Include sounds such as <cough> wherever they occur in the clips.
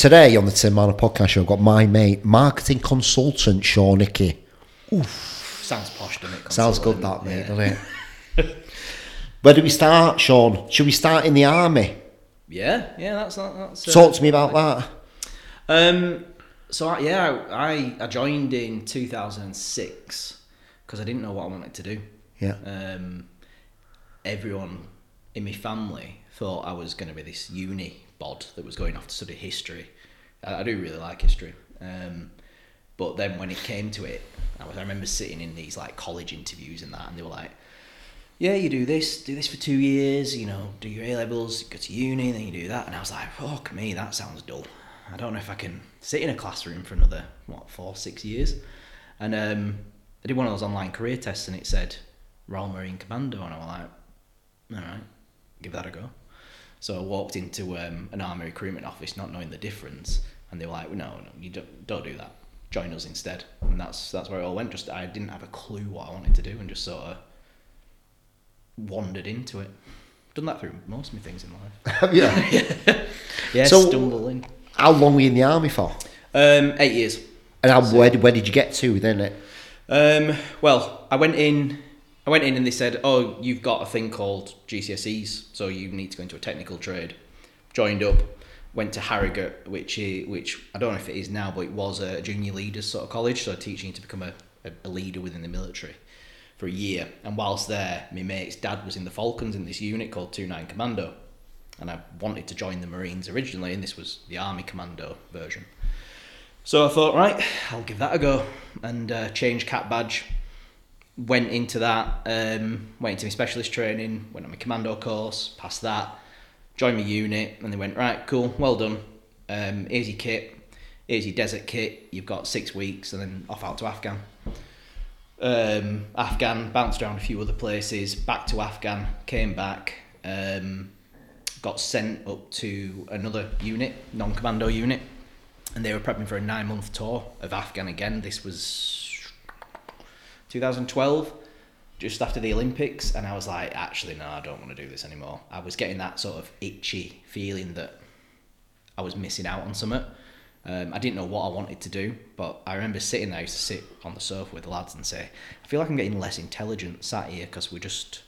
Today on the Tim Marner podcast show, I've got my mate, marketing consultant Sean Hickey. Sounds posh, doesn't it? Sounds good, that mate, Yeah. doesn't it? <laughs> Where do we start, Sean? Should we start in the army? Yeah, yeah, that's that, that's. uh, Talk to me about that. Um, so I, yeah, I I joined in 2006 because I didn't know what I wanted to do. Yeah. Um, everyone in my family thought I was going to be this uni bod that was going off to study history. I, do really like history. Um, but then when it came to it, I was I remember sitting in these like college interviews and that, and they were like, "Yeah, you do this, do this for two years. You know, do your A levels, go to uni, then you do that." And I was like, "Fuck me, that sounds dull. I don't know if I can sit in a classroom for another what four, six years." And um, I did one of those online career tests, and it said Royal Marine Commando, and I was like, "All right, give that a go." So I walked into um, an army recruitment office, not knowing the difference, and they were like, "No, no, you don't, don't do that. Join us instead." And that's that's where it all went. Just I didn't have a clue what I wanted to do, and just sort of wandered into it. Done that through most of my things in life. <laughs> <laughs> yeah. Yeah, So- stumble in. How long were you in the army for? Um, eight years. And how, where, did, where did you get to within it? Um, well, I went in. I went in and they said, "Oh, you've got a thing called GCSEs, so you need to go into a technical trade." Joined up, went to Harrogate, which i which I don't know if it is now, but it was a junior leaders sort of college, so teaching you to become a, a, a leader within the military for a year. And whilst there, my mate's dad was in the Falcons in this unit called Two Nine Commando, and I wanted to join the Marines originally, and this was the Army Commando version. So I thought, right, I'll give that a go, and uh, change cap badge. Went into that, um, went into my specialist training, went on my commando course, passed that, joined my unit, and they went, right, cool, well done. Um, here's your kit, here's your desert kit. You've got six weeks, and then off out to Afghan. Um, Afghan bounced around a few other places, back to Afghan, came back, um, got sent up to another unit, non-commando unit, and they were prepping for a nine-month tour of Afghan again. This was 2012, just after the Olympics, and I was like, actually, no, I don't want to do this anymore. I was getting that sort of itchy feeling that I was missing out on something. Um, I didn't know what I wanted to do, but I remember sitting there. I used to sit on the sofa with the lads and say, I feel like I'm getting less intelligent sat here because we're just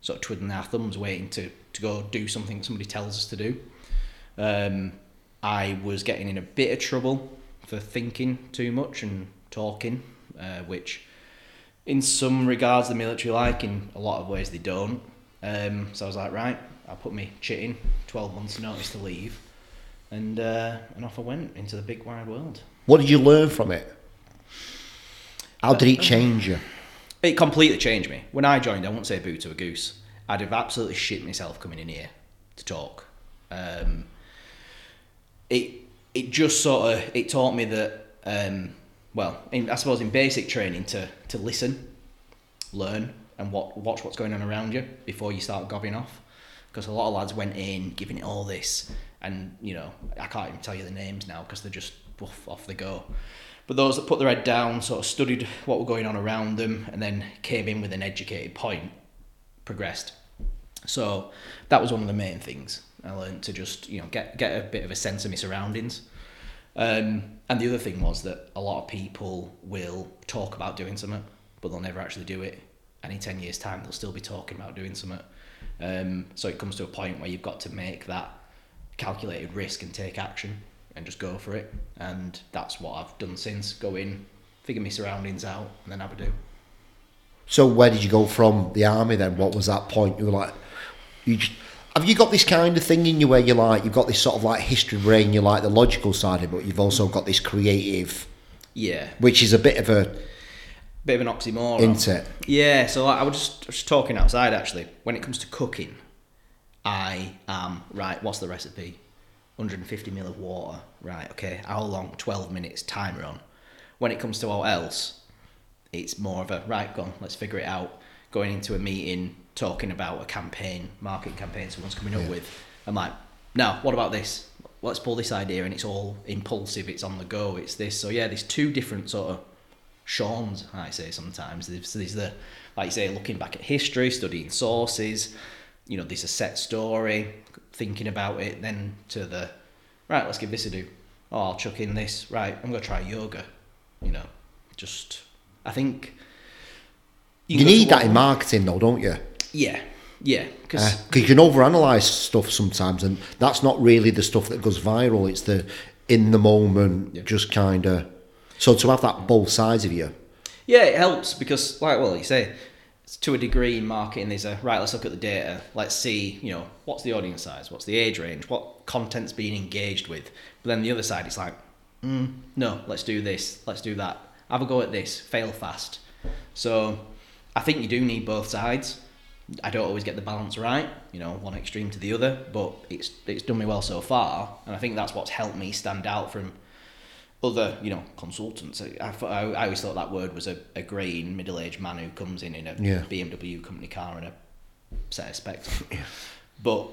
sort of twiddling our thumbs waiting to, to go do something somebody tells us to do. Um, I was getting in a bit of trouble for thinking too much and talking, uh, which in some regards the military like, in a lot of ways they don't. Um, so I was like, right, I'll put me chit in, 12 months notice to leave. And, uh, and off I went into the big wide world. What did you learn from it? How did it change you? It completely changed me. When I joined, I won't say boo to a goose. I'd have absolutely shit myself coming in here to talk. Um, it it just sort of it taught me that um, well, in, I suppose in basic training to to listen, learn, and what watch what's going on around you before you start gobbing off. Because a lot of lads went in giving it all this, and you know I can't even tell you the names now because they're just off off they go. But those that put their head down, sort of studied what were going on around them, and then came in with an educated point, progressed. So that was one of the main things I learned to just you know get get a bit of a sense of my surroundings. Um, and the other thing was that a lot of people will talk about doing something, but they'll never actually do it. And in ten years' time, they'll still be talking about doing something. Um, so it comes to a point where you've got to make that calculated risk and take action and just go for it. And that's what I've done since. Go in, figure my surroundings out, and then have a do. So where did you go from the army then? What was that point? You were like, you just, have you got this kind of thing in you where you're like, you've got this sort of like history brain, you like the logical side of it, but you've also got this creative, Yeah, which is a bit of a, bit of an oxymoron. isn't it? Yeah, so I was just, just talking outside actually. When it comes to cooking, I am right. What's the recipe? 150 ml of water. Right. Okay. How long? 12 minutes. Timer on. When it comes to all else, it's more of a right. Go on. Let's figure it out. Going into a meeting, talking about a campaign, marketing campaign someone's coming up with. I'm like, no. What about this? Let's pull this idea, and it's all impulsive. It's on the go. It's this. So yeah, there's two different sort of Sean's, I say sometimes. There's, there's the, like you say, looking back at history, studying sources, you know, there's a set story, thinking about it, then to the right, let's give this a do. Oh, I'll chuck in this. Right, I'm gonna try yoga. You know, just I think You, go need that in marketing, though, don't you? Yeah, yeah, because Because you can overanalyze stuff sometimes, and that's not really the stuff that goes viral. It's the in the moment, Yeah. just kind of. So to have that both sides of you, Yeah, it helps because, like, well, you say, to a degree in marketing, there's a right. Let's look at the data. Let's see, you know, what's the audience size, what's the age range, what content's being engaged with. But then the other side, it's like, mm, no, let's do this, let's do that. Have a go at this. Fail fast. So, I think you do need both sides. I don't always get the balance right, you know, one extreme to the other, but it's it's done me well so far, and I think that's what's helped me stand out from other, you know, consultants. I, I, I always thought that word was a, a greying middle-aged man who comes in in a Yeah. BMW company car and a set of specs. <laughs> on. But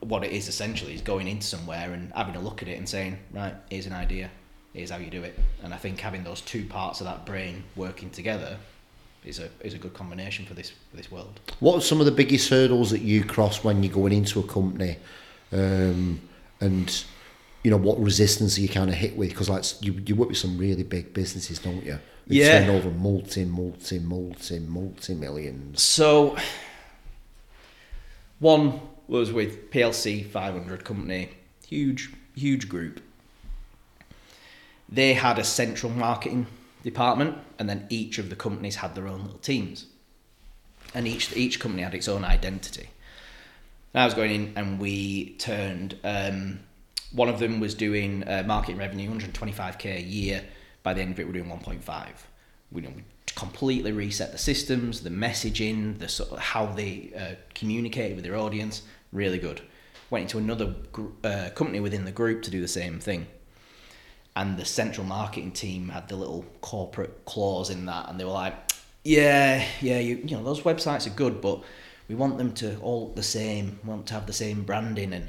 what it is essentially is going into somewhere and having a look at it and saying, right, here's an idea, here's how you do it. And I think having those two parts of that brain working together is a is a good combination for this for this world. what are some of the biggest hurdles that you cross when you're going into a company, um, and you know what resistance are you kind of hit with? Because like you, you work with some really big businesses, don't you? They Yeah. turn over multi, multi, multi, multi millions. So, one was with PLC 500 company, huge, huge group. They had a central marketing department, and then each of the companies had their own little teams, and each each company had its own identity. And I was going in, and we turned. Um, one of them was doing uh, marketing revenue, 125k a year. By the end of it, we're doing 1.5. We, you know, we completely reset the systems, the messaging, the sort of how they uh, communicate with their audience. Really good. Went into another gr- uh, company within the group to do the same thing and the central marketing team had the little corporate clause in that, and they were like, "Yeah, yeah, you, you know, those websites are good, but we want them to all look the same. We want to have the same branding, and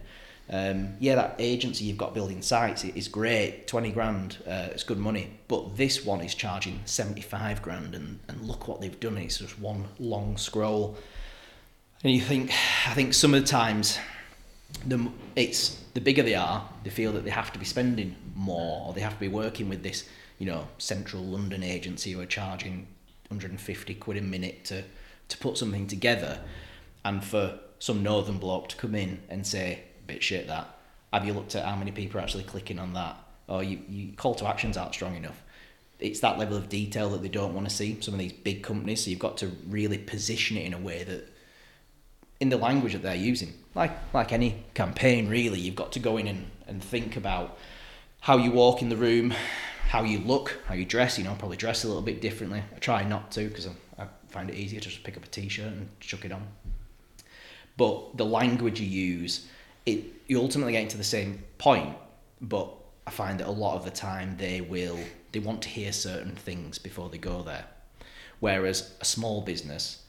um, yeah, that agency you've got building sites is great, twenty grand, uh, it's good money, but this one is charging seventy five grand, and and look what they've done. It's just one long scroll." And you think, I think some of the times the it's the bigger they are, they feel that they have to be spending more, or they have to be working with this, you know, central London agency who are charging 150 quid a minute to to put something together, and for some northern bloke to come in and say, "Bit shit that." Have you looked at how many people are actually clicking on that? Or you, you call to actions aren't strong enough. It's that level of detail that they don't want to see. Some of these big companies, so you've got to really position it in a way that in the language that they're using. Like like any campaign, really, you've got to go in and, and think about how you walk in the room, how you look, how you dress. You know, probably dress a little bit differently. I try not to because I, I find it easier to just pick up a t-shirt and chuck it on. But the language you use, it you ultimately get to the same point. But I find that a lot of the time they will they want to hear certain things before they go there. Whereas a small business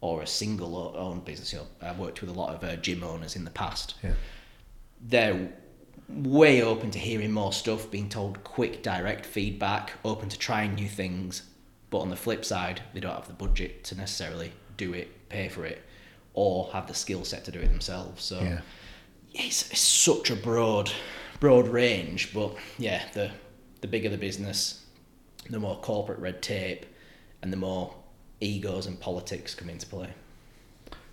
or a single owned business, you know, I've worked with a lot of uh, gym owners in the past. Yeah. They're way open to hearing more stuff, being told quick, direct feedback, open to trying new things. But on the flip side, they don't have the budget to necessarily do it, pay for it, or have the skill set to do it themselves. So Yeah. it's, it's such a broad, broad range. But yeah, the the bigger the business, the more corporate red tape, and the more egos and politics come into play.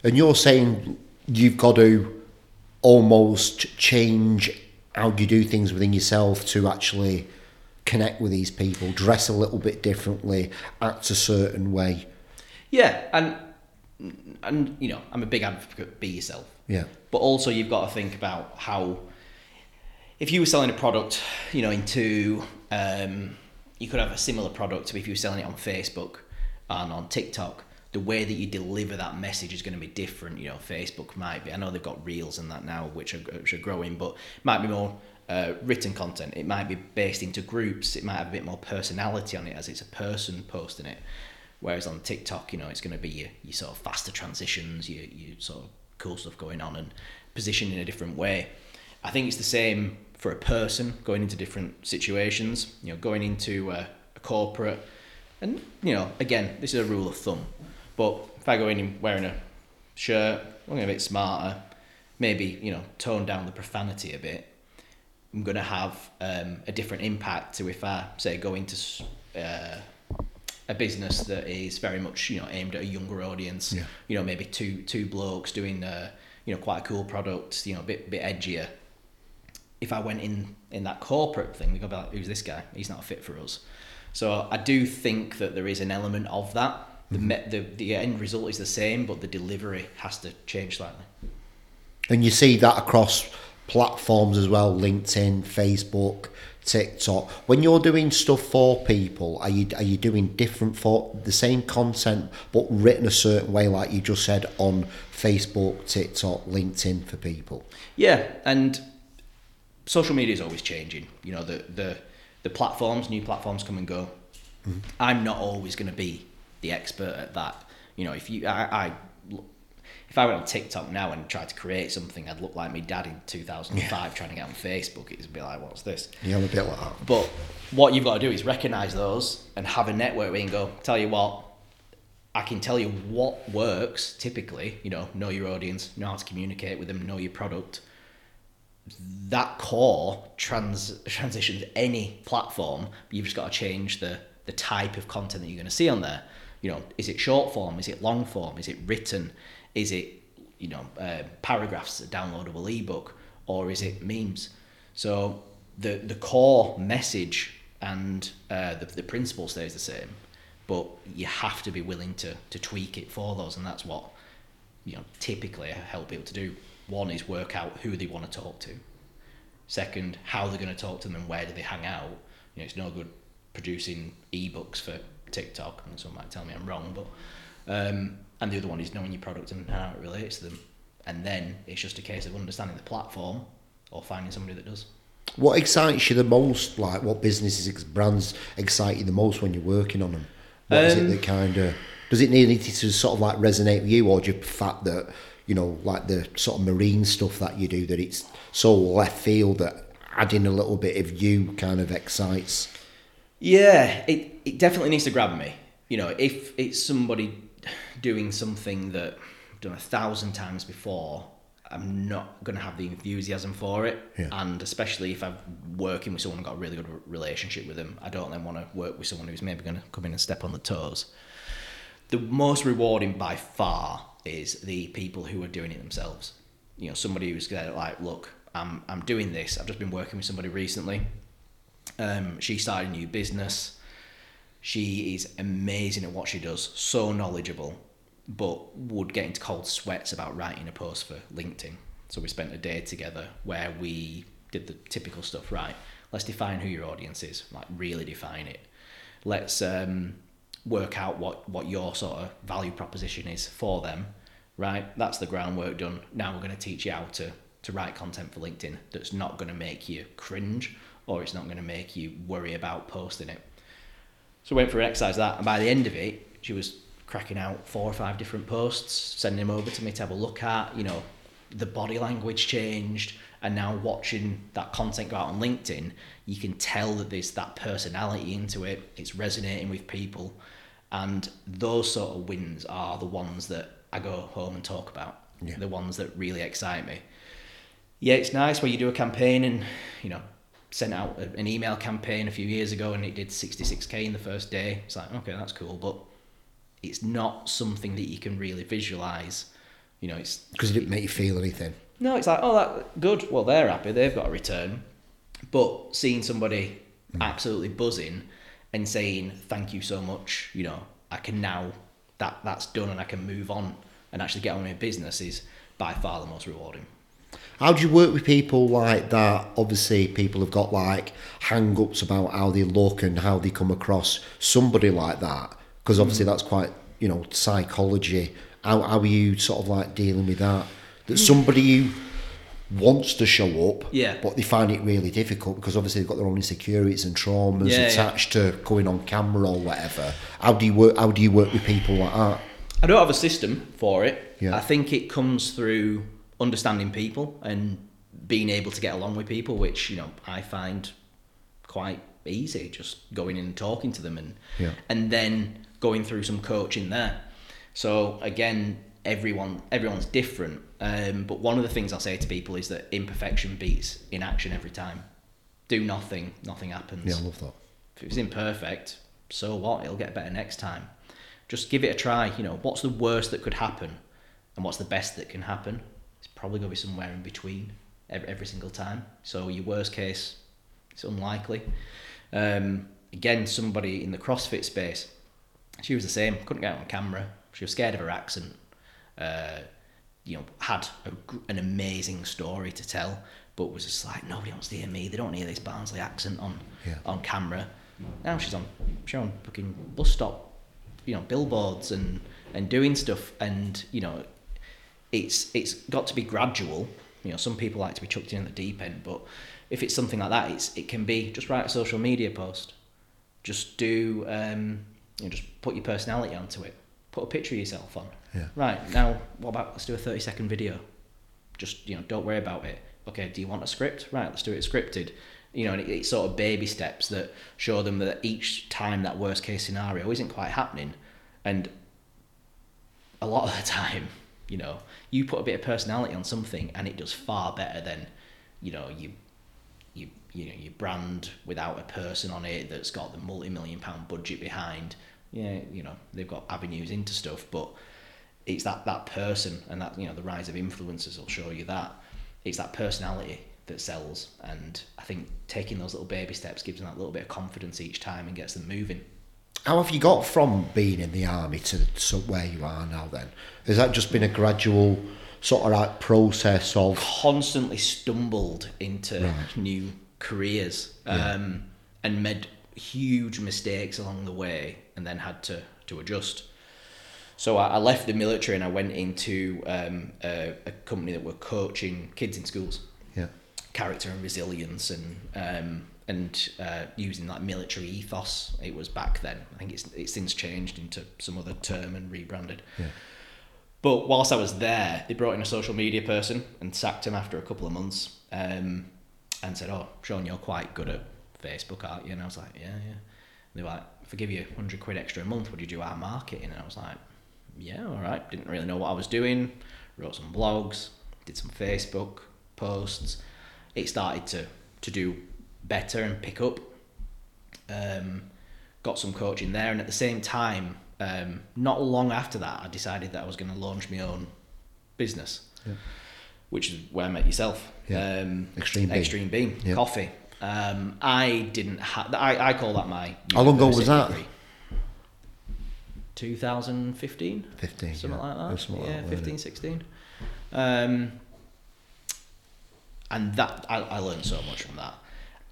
And you're saying you've got to almost change how you do things within yourself to actually connect with these people, dress a little bit differently, act a certain way. Yeah, and and you know, I'm a big advocate. Be yourself. Yeah. But also, you've got to think about how, if you were selling a product, you know, into, um, you could have a similar product if you were selling it on Facebook and on TikTok. The way that you deliver that message is going to be different. You know, Facebook might be. I know they've got reels and that now, which are which are growing, but might be more uh, written content. It might be based into groups. It might have a bit more personality on it as it's a person posting it. Whereas on TikTok, you know, it's going to be your, your sort of faster transitions, your, your sort of cool stuff going on and positioned in a different way. I think it's the same for a person going into different situations, you know, going into a, a corporate. And, you know, again, this is a rule of thumb. But if I go in wearing a shirt, looking a bit smarter, maybe, you know, tone down the profanity a bit, I'm going to have um, a different impact to if I say go into uh, a business that is very much you know aimed at a younger audience. Yeah. You know, maybe two two blokes doing uh, you know quite a cool product. You know, a bit bit edgier. If I went in in that corporate thing, they go like, "Who's this guy? He's not fit for us." So I do think that there is an element of that. The, mm-hmm. me- the the end result is the same, but the delivery has to change slightly. And you see that across platforms as well, LinkedIn, Facebook, TikTok. When you're doing stuff for people, are you are you doing different for the same content but written a certain way, like you just said on Facebook, TikTok, LinkedIn for people? Yeah, and social media is always changing. You know, the the the platforms, new platforms come and go. Mm-hmm. I'm not always going to be the expert at that. You know, if you, I, I, if I went on TikTok now and tried to create something, I'd look like my dad in 2005 trying to get on Facebook. It'd be like, what's this? Yeah, I'm a bit like that. But what you've got to do is recognize those and have a network where you can go, tell you what, I can tell you what works typically, you know, know your audience, know how to communicate with them, know your product. That core trans transitions any platform, you've just got to change the the type of content that you're going to see on there. You know, is it short form? Is it long form? Is it written? Is it you know uh, paragraphs, a downloadable ebook, or is it memes? So the the core message and uh, the the principle stays the same, but you have to be willing to to tweak it for those, and that's what you know typically I help people to do. One is work out who they want to talk to. Second, how they're going to talk to them and where do they hang out. You know, it's no good producing ebooks for TikTok, and someone might tell me I'm wrong, but um, and the other one is knowing your product and how it relates to them, and then it's just a case of understanding the platform or finding somebody that does. What excites you the most? Like, what businesses, brands excite you the most when you're working on them? What is Um, it that kind of does it need to sort of like resonate with you, or just the fact that you know, like the sort of marine stuff that you do, that it's so left field that adding a little bit of you kind of excites? Yeah, it, it definitely needs to grab me. You know, if it's somebody doing something that I've done a thousand times before, I'm not going to have the enthusiasm for it. Yeah. And especially if I'm working with someone who's got a really good relationship with them, I don't then want to work with someone who's maybe going to come in and step on the toes. The most rewarding by far is the people who are doing it themselves. You know, somebody who's there like, look, I'm, I'm doing this. I've just been working with somebody recently. Um, she started a new business. She is amazing at what she does, so knowledgeable, but would get into cold sweats about writing a post for LinkedIn. So we spent a day together where we did the typical stuff. Right, let's define who your audience is. Like really define it. Let's um, work out what what your sort of value proposition is for them. Right, that's the groundwork done. Now we're going to teach you how to to write content for LinkedIn that's not going to make you cringe or it's not going to make you worry about posting it. So we went for an exercise that, and by the end of it, she was cracking out four or five different posts, sending them over to me to have a look at. You know, the body language changed, and now watching that content go out on LinkedIn, you can tell that there's that personality into it. It's resonating with people, and those sort of wins are the ones that I go home and talk about. Yeah. The ones that really excite me. Yeah, it's nice where you do a campaign and you know sent out an email campaign a few years ago and it did 66k in the first day. It's like, okay, that's cool, but it's not something that you can really visualize. You know, it's Because it didn't make you feel anything. no, it's like, oh, that good. Well, they're happy. They've got a return. But seeing somebody mm. absolutely buzzing and saying thank you so much, you know, I can now that that's done and I can move on and actually get on with business is by far the most rewarding. How do you work with people like that? Obviously, people have got like hang ups about how they look and how they come across. Somebody like that, because obviously Mm. that's quite, you know, psychology. How, how are you sort of like dealing with that? That somebody who wants to show up, Yeah. but they find it really difficult because obviously they've got their own insecurities and traumas Yeah, yeah. attached to going on camera or whatever. How do you work? How do you work with people like that? I don't have a system for it. Yeah. I think it comes through understanding people and being able to get along with people, which you know I find quite easy. Just going in and talking to them, and Yeah. and then going through some coaching there. So again, everyone everyone's different. Um, but one of the things I'll say to people is that imperfection beats inaction every time. do nothing, nothing happens. Yeah, I love that. If it was imperfect, so what? It'll get better next time. Just give it a try. You know, what's the worst that could happen, and what's the best that can happen? It's probably going to be somewhere in between every, every single time. So your worst case, it's unlikely. Um, again, somebody in the CrossFit space, she was the same. Couldn't get on camera. She was scared of her accent. Uh, you know, had a, an amazing story to tell, but was just like nobody wants to hear me. They don't hear this Barnsley accent on Yeah. on camera. Now she's on she's on fucking bus stop, you know, billboards and and doing stuff, and you know, it's it's got to be gradual. You know, some people like to be chucked in at the deep end, but if it's something like that, it's it can be just write a social media post, just do um, you know, just put your personality onto it, put a picture of yourself on. Yeah. Right now, what about let's do a thirty second video. Just you know, don't worry about it. Okay, do you want a script? Right, let's do it scripted. You know, and it, it's sort of baby steps that show them that each time that worst case scenario isn't quite happening, and a lot of the time, you know, you put a bit of personality on something and it does far better than, you know, you you you know, your brand without a person on it that's got the multi million pound budget behind. Yeah, you know, they've got avenues into stuff, but it's that that person and that you know the rise of influencers will show you that it's that personality that sells and i think taking those little baby steps gives them that little bit of confidence each time and gets them moving How have you got from being in the army to, to where you are now? Then has that just been a gradual sort of like process of constantly stumbled into Right. new careers Yeah. um, and made huge mistakes along the way and then had to, to adjust. So I, I left the military and I went into um, a, a company that were coaching kids in schools, yeah character and resilience and um, and uh, using that military ethos. It was back then. I think it's it's since changed into some other term and rebranded. yeah But whilst I was there, they brought in a social media person and sacked him after a couple of months um, and said, Oh, Sean, you're quite good at Facebook, aren't you? And I was like, Yeah, yeah. And they were like, If I give you 100 quid extra a month, would you do our marketing? And I was like, Yeah, all right. Didn't really know what I was doing. Wrote some blogs, did some Facebook posts. It started to, to do better and pick up. Um, got some coaching there, and at the same time, um, not long after that, I decided that I was going to launch my own business, Yeah. which is where I met yourself. Yeah. Um, Extreme Bean. Extreme Bean Yeah. coffee. Um, I didn't have. I, I call that my. How long ago was that? degree. 2015 15 something yeah. like that. something like yeah, that, 15, 16. Um, and that I, I learned so much from that.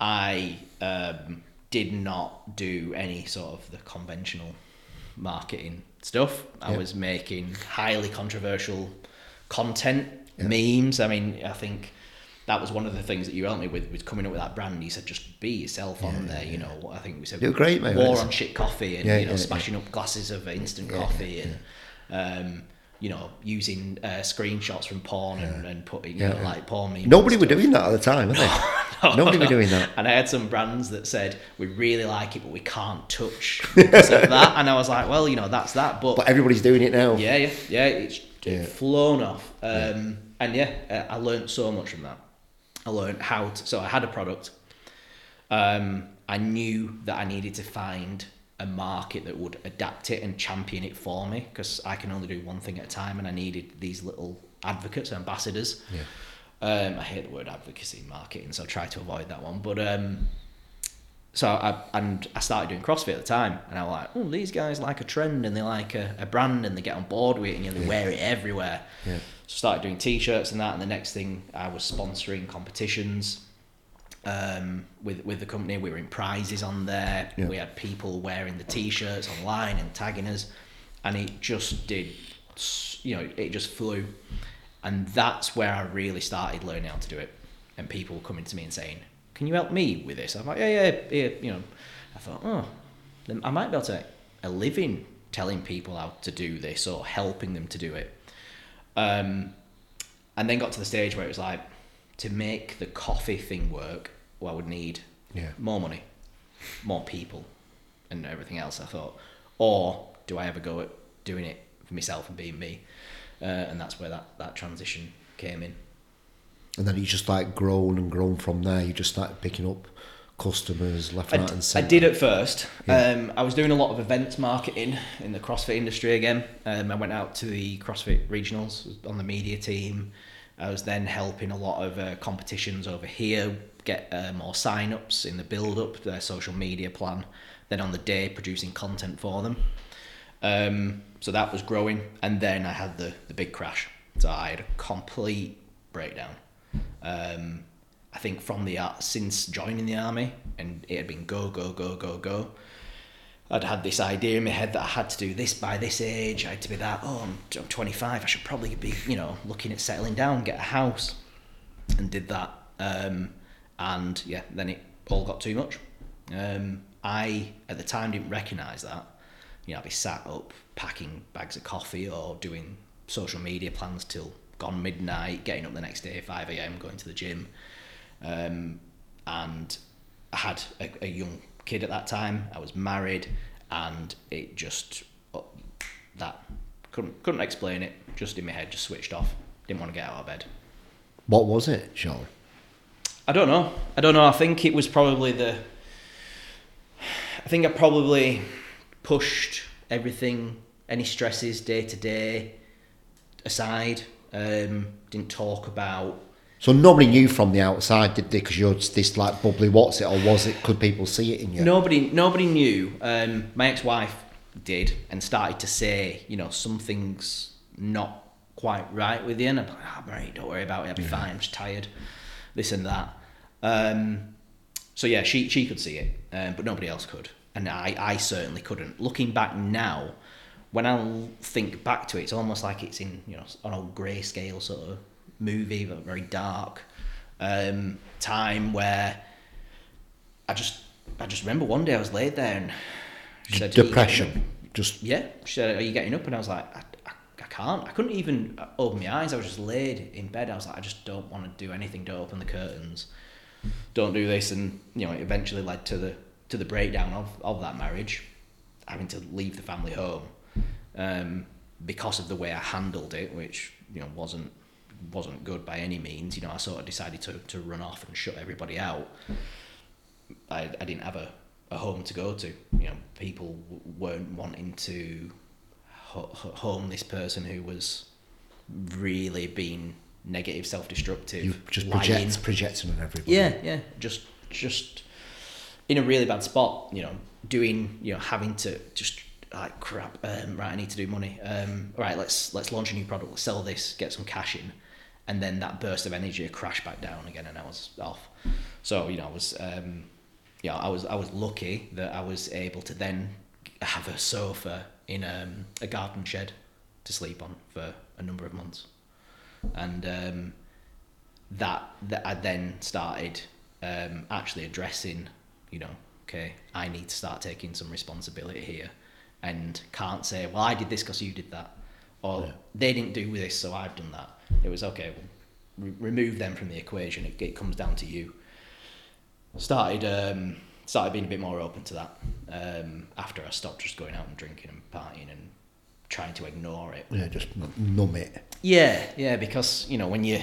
I um, did not do any sort of the conventional marketing stuff. I Yeah. was making highly controversial content, Yeah. memes. I mean, I think that was one of the things that you helped me with was coming up with that brand. You said just be yourself on Yeah, there. You know, I think we said You were great, mate, War on shit coffee and Yeah, you know yeah, yeah. smashing up glasses of instant Yeah, coffee and um, you know using uh, screenshots from porn and, and putting you Yeah, know yeah. like porn memes. Nobody were doing that at the time, were they? <laughs> Nobody were doing that. And I had some brands that said we really like it, but we can't touch because of that. And I was like, well, you know, that's that. But, But everybody's doing it now. yeah, yeah, yeah, it's Yeah. flown off. Um, And yeah, I learned so much from that. I learned how to. So I had a product. Um, I knew that I needed to find a market that would adapt it and champion it for me because I can only do one thing at a time, and I needed these little advocates, ambassadors. Yeah. Um, I hate the word advocacy in marketing, so I try to avoid that one. But um, so I and I started doing CrossFit at the time, and I was like, oh, these guys like a trend and they like a, a brand and they get on board with it and you know, they Yeah. wear it everywhere. Yeah. So started doing t-shirts and that, and the next thing I was sponsoring competitions um, with with the company. We were in prizes on there. Yeah. We had people wearing the t-shirts online and tagging us, and it just did, you know, it just flew, and that's where I really started learning how to do it. And people coming to me and saying, "Can you help me with this?" I'm like, "Yeah, yeah, yeah." You know, I thought, "Oh, then I might be able to make a living telling people how to do this or helping them to do it." Um, and then got to the stage where it was like, to make the coffee thing work, well, I would need Yeah. more money, more people, and everything else. I thought, or do I ever go at doing it for myself and being me? Uh, and that's where that, that transition came in. And then you just like grown and grown from there. You just started picking up customers left, I, right, and I did at first. Yeah. Um, I was doing a lot of events marketing in the CrossFit industry again. Um, I went out to the CrossFit regionals on the media team. I was then helping a lot of uh, competitions over here get uh, more sign-ups in the build-up, their social media plan. Then on the day, producing content for them. Um, so that was growing, and then I had the the big crash. So I had a complete breakdown. Um, I think from the ar- since joining the army, and it had been go go go go go. I'd had this idea in my head that I had to do this by this age. I had to be that. Oh, I'm, I'm 25. I should probably be, you know, looking at settling down, get a house, and did that. Um, and yeah, then it all got too much. Um, I at the time didn't recognise that. You know, I'd be sat up packing bags of coffee or doing social media plans till gone midnight, getting up the next day 5 a.m. going to the gym. Um, and I had a, a young kid at that time. I was married, and it just uh, that couldn't couldn't explain it. Just in my head, just switched off. Didn't want to get out of bed. What was it, Sean? I don't know. I don't know. I think it was probably the. I think I probably pushed everything, any stresses day to day, aside. Um, didn't talk about. So nobody knew from the outside, did they? Because you're just this like bubbly what's it, or was it? Could people see it in you? Nobody, nobody knew. Um, my ex-wife did, and started to say, you know, something's not quite right with you. And I'm like, ah, mate, don't worry about it. I'll be fine. I'm just tired. This and that. Um, so yeah, she she could see it, um, but nobody else could, and I I certainly couldn't. Looking back now, when I think back to it, it's almost like it's in you know on a grayscale sort of movie, but very dark um, time where I just I just remember one day I was laid there and she said "Are you getting Depression. Just? Yeah, she said, "Are you getting up?" And I was like, I, I, I can't. I couldn't even open my eyes. I was just laid in bed. I was like, I just don't want to do anything. Don't open the curtains. Don't do this. And you know, it eventually led to the to the breakdown of of that marriage, having to leave the family home um, because of the way I handled it, which you know wasn't wasn't good by any means. You know, I sort of decided to, to run off and shut everybody out. I, I didn't have a, a home to go to. You know, people w- weren't wanting to ho- ho- home this person who was really being negative, self-destructive, you just project projecting on everybody. Yeah, yeah, just just in a really bad spot. You know, doing you know having to just like crap. Um, right, I need to do money. Um, all right, let's let's launch a new product. Let's sell this, get some cash in, and then that burst of energy crashed back down again, and I was off. So you know, I was um, yeah, I was I was lucky that I was able to then have a sofa in um, a garden shed to sleep on for a number of months, and um, that that I then started um, actually addressing, you know, okay, I need to start taking some responsibility here, and can't say, well, I did this because you did that, or Yeah. they didn't do this, so I've done that. It was okay. Well, re- remove them from the equation. It, it comes down to you. Started um, started being a bit more open to that um, after I stopped just going out and drinking and partying and trying to ignore it. Yeah, just numb it. Yeah, yeah, because you know when you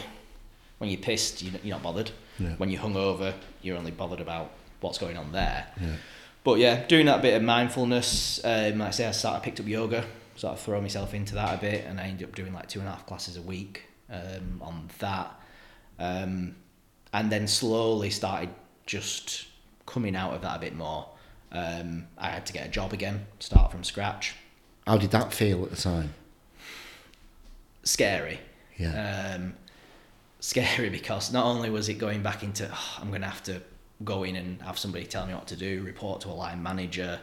when you're pissed, you- you're not bothered. Yeah. When you're hungover, you're only bothered about what's going on there. Yeah. But yeah, doing that bit of mindfulness. Um, like I say, I started picked up yoga, sort of throw myself into that a bit, and I ended up doing like two and a half classes a week um, on that, um, and then slowly started just coming out of that a bit more. Um, I had to get a job again, start from scratch. How did that feel at the time? Scary. Yeah. um, scary <laughs> because not only was it going back into "Oh, I'm going to have to go in and have somebody tell me what to do, report to a line manager,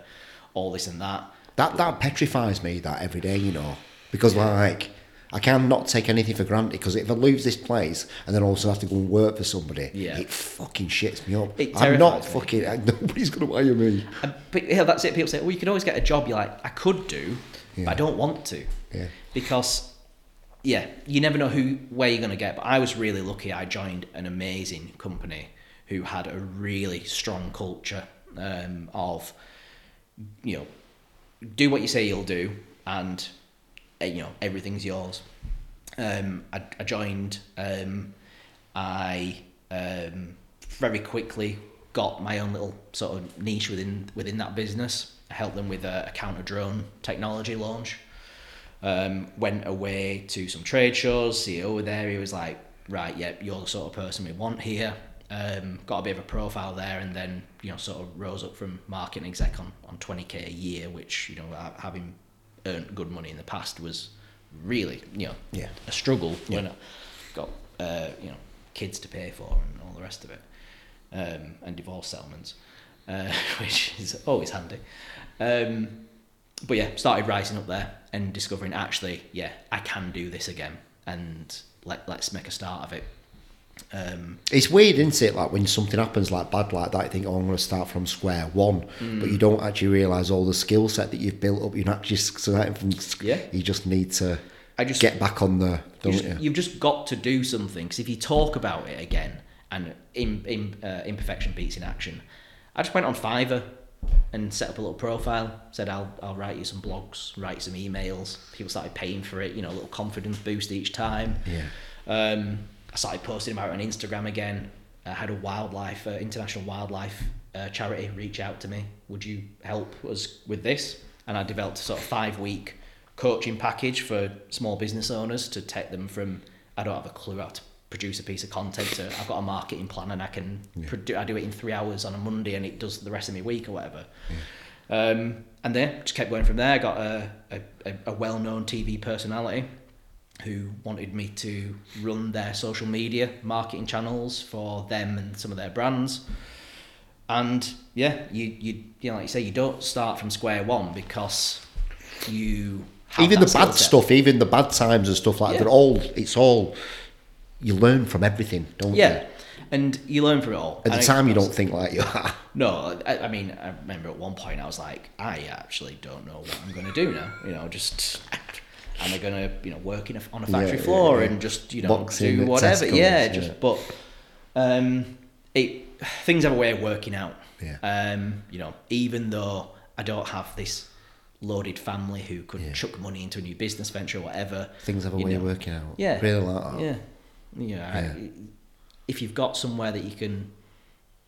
all this and that. That that petrifies me that every day, you know, because like I cannot take anything for granted because if I lose this place and then also have to go and work for somebody, Yeah. it fucking shits me up. It I'm not me. fucking. <laughs> Nobody's gonna hire me. And, but yeah, that's it. People say, "Well, you can always get a job." You're like, "I could do, Yeah. but I don't want to," Yeah. because yeah, you never know who where you're going to get. But I was really lucky. I joined an amazing company who had a really strong culture um, of you know do what you say you'll do, and uh, you know everything's yours. Um, I, I joined, um, I um, very quickly got my own little sort of niche within within that business. I helped them with a, a counter drone technology launch. Um, went away to some trade shows. CEO were there. He was like, "Right, yep, you're the sort of person we want here." Um, got a bit of a profile there, and then you know sort of rose up from marketing exec on on twenty k a year, which you know having earned good money in the past was really you know Yeah. a struggle Yeah. when I got uh, you know kids to pay for and all the rest of it, um, and divorce settlements, uh, <laughs> which is always handy. Um, but yeah, started rising up there and discovering actually, yeah, I can do this again, and let let's make a start of it. Um, It's weird, isn't it? Like when something happens like bad like that, you think, "Oh, I'm going to start from square one," Mm. but you don't actually realise all the skill set that you've built up. You're not just starting from. Yeah. You just need to I just get back on the. you Don't you? you've just got to do something because if you talk about it again and in, in, uh, imperfection beats in action i just went on fiverr and set up a little profile said I'll, I'll write you some blogs write some emails people started paying for it you know a little confidence boost each time Yeah. um, i started posting about it on instagram again. I had a wildlife uh, international wildlife uh, charity reach out to me. Would you help us with this? And i developed a sort of five week coaching package for small business owners to take them from I don't have a clue how to produce a piece of content to I've got a marketing plan and I can produ- I do it in three hours on a Monday and it does the rest of my week or whatever. Um, and then just kept going from there. I got a, a, a- a well-known TV personality who wanted me to run their social media marketing channels for them and some of their brands. And yeah, you you you know like you say you don't start from square one because you have even the bad set. stuff, even the bad times and stuff like Yeah. that, they're all. It's all. You learn from everything, don't you? Yeah, and you learn from it all. At the time, you don't think like you are. <laughs> No, I, I mean, I remember at one point I was like, I actually don't know what I'm going to do now. You know, just am I going to, you know, work in a, on a factory Yeah, floor yeah, yeah. and just, you know, Boxing do whatever? Yeah, just but um, it things have a way of working out. Yeah. Um, you know, even though I don't have this loaded family who could chuck money into a new business venture or whatever. Things have a way of working out. Yeah. Really like that. Yeah. Yeah. I- if you've got somewhere that you can,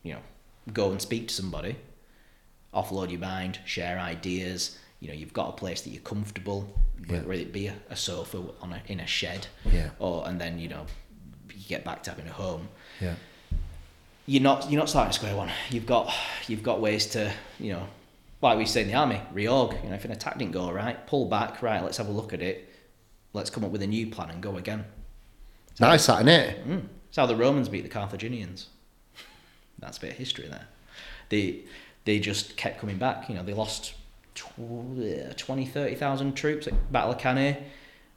you know, go and speak to somebody, offload your mind, share ideas. You know, you've got a place that you're comfortable, Yeah. whether it be a, a sofa on a, in a shed, Yeah. or and then you know, you get back to having a home. Yeah. You're not you're not starting at square one. You've got you've got ways to you know, like we say in the army, reorg. You know, if an attack didn't go right, pull back. Right, let's have a look at it. Let's come up with a new plan and go again. Nice, that, innit? Mm. It's how the Romans beat the Carthaginians. That's a bit of history there. They they just kept coming back. You know, they lost tw- uh, 20, 30,000 troops at Battle of Cannae,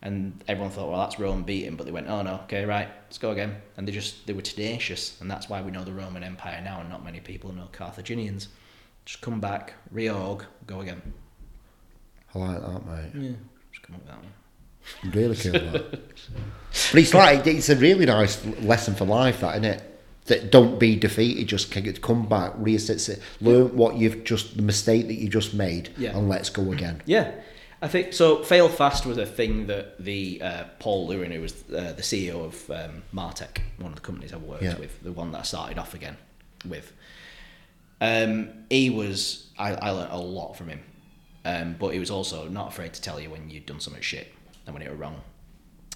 and everyone thought, well, that's Rome beating. But they went, oh no, okay, right, let's go again. And they just they were tenacious, and that's why we know the Roman Empire now, and not many people know Carthaginians. Just come back, reorg, go again. I like that, mate. Yeah, just come up with that one. Really cool. that. but it's like it's a really nice lesson for life, that isn't it? That don't be defeated. Just come back, reassess it, learn what you've just the mistake that you just made, Yeah. and let's go again. Yeah, I think so. Fail fast was a thing that the uh, Paul Luen, who was uh, the CEO of um, Martek, one of the companies I worked Yeah. with, the one that I started off again with. Um, he was I, I learned a lot from him, um, but he was also not afraid to tell you when you'd done something shit and when it were wrong.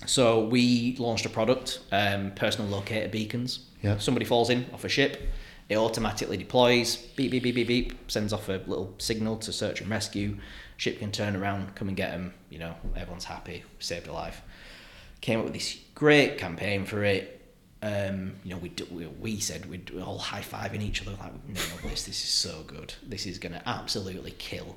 So we launched a product, um, personal locator beacons. Yeah. Somebody falls in off a ship, it automatically deploys, beep beep beep beep beep, sends off a little signal to search and rescue. Ship can turn around, come and get them. You know, everyone's happy, saved a life. Came up with this great campaign for it. Um, you know, we, do, we we said we'd we're all high fiving each other like, no, this this is so good. This is gonna absolutely kill.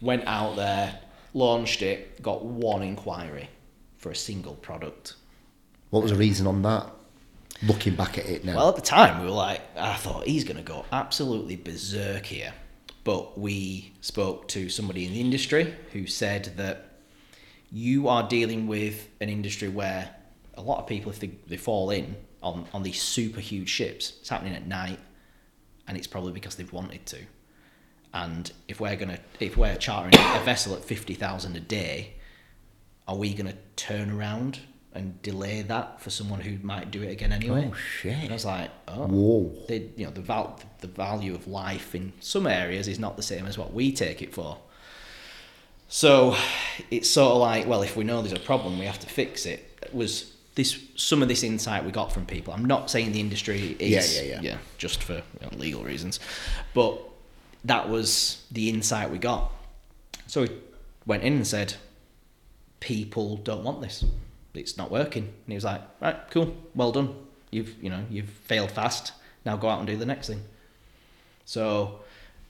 Went out there, launched it, got one inquiry for a single product. What was the reason on that? Looking back at it now, Well, at the time, we were like, I thought he's going to go absolutely berserk here. But we spoke to somebody in the industry who said that you are dealing with an industry where a lot of people, if they, they fall in on, on these super huge ships, it's happening at night, and it's probably because they've wanted to. And if we're gonna, if we're chartering a vessel at fifty thousand a day, are we to turn around and delay that for someone who might do it again anyway. Oh, shit. And I was like, oh, Whoa. they, you know, the val- the value of life in some areas is not the same as what we take it for. So it's sort of like, well, if we know there's a problem, we have to fix it. it was this some of this insight we got from people? I'm not saying the industry is Yeah, yeah, yeah. just for you know, legal reasons, but that was the insight we got. So we went in and said, people don't want this. It's not working. And he was like, right, cool, well done. You've you know you've failed fast. Now go out and do the next thing. So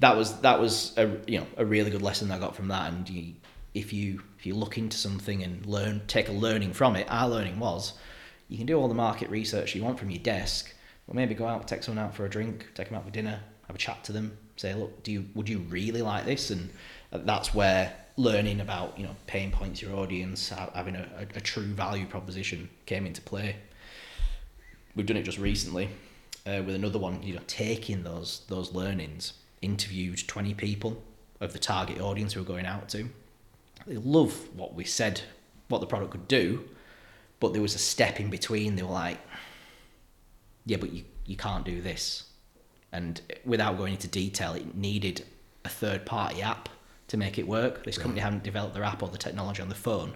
that was that was a you know a really good lesson I got from that. And you, if you if you look into something and learn, take a learning from it. Our learning was, you can do all the market research you want from your desk, but maybe go out, take someone out for a drink, take them out for dinner, have a chat to them, say, look, do you would you really like this? And that's where learning about you know pain points your audience, having a, a, a true value proposition came into play. We've done it just recently uh, with another one. You know, taking those those learnings, interviewed twenty people of the target audience we were going out to. They love what we said, what the product could do, but there was a step in between. They were like, "Yeah, but you you can't do this," and without going into detail, it needed a third party app to make it work. This company hadn't developed their app or the technology on the phone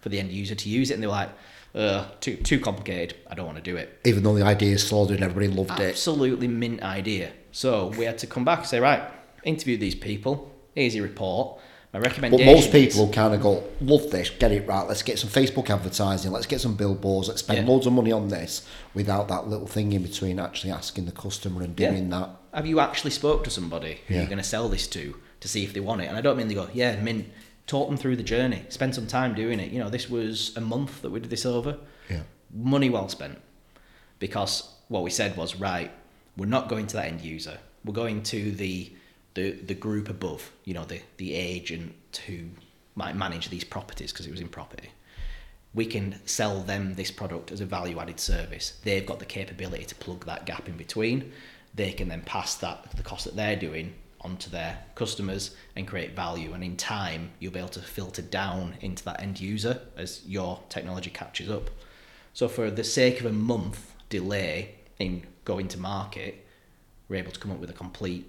for the end user to use it, and they were like, uh, "Too too complicated. I don't want to do it." Even though the idea is solid and everybody loved it. Absolutely mint idea. So we had to come back and say, right, interview these people. Here's your report. My recommendation. But most is- people kind of go, love this, get it right, let's get some Facebook advertising, let's get some billboards, let's spend Yeah. loads of money on this without that little thing in between actually asking the customer and Yeah. doing that. Have you actually spoke to somebody who Yeah. you're going to sell this to to see if they want it? And I don't mean they go, yeah, mint. Talk them through the journey. Spend some time doing it. You know, this was a month that we did this over. Yeah. Money well spent. Because what we said was, right, we're not going to that end user. We're going to the the, the group above, you know, the, the agent who might manage these properties because it was in property. we can sell them this product as a value added service. They've got the capability to plug that gap in between. They can then pass that the cost that they're doing onto their customers and create value. And in time, you'll be able to filter down into that end user as your technology catches up. So for the sake of a month delay in going to market, we're able to come up with a complete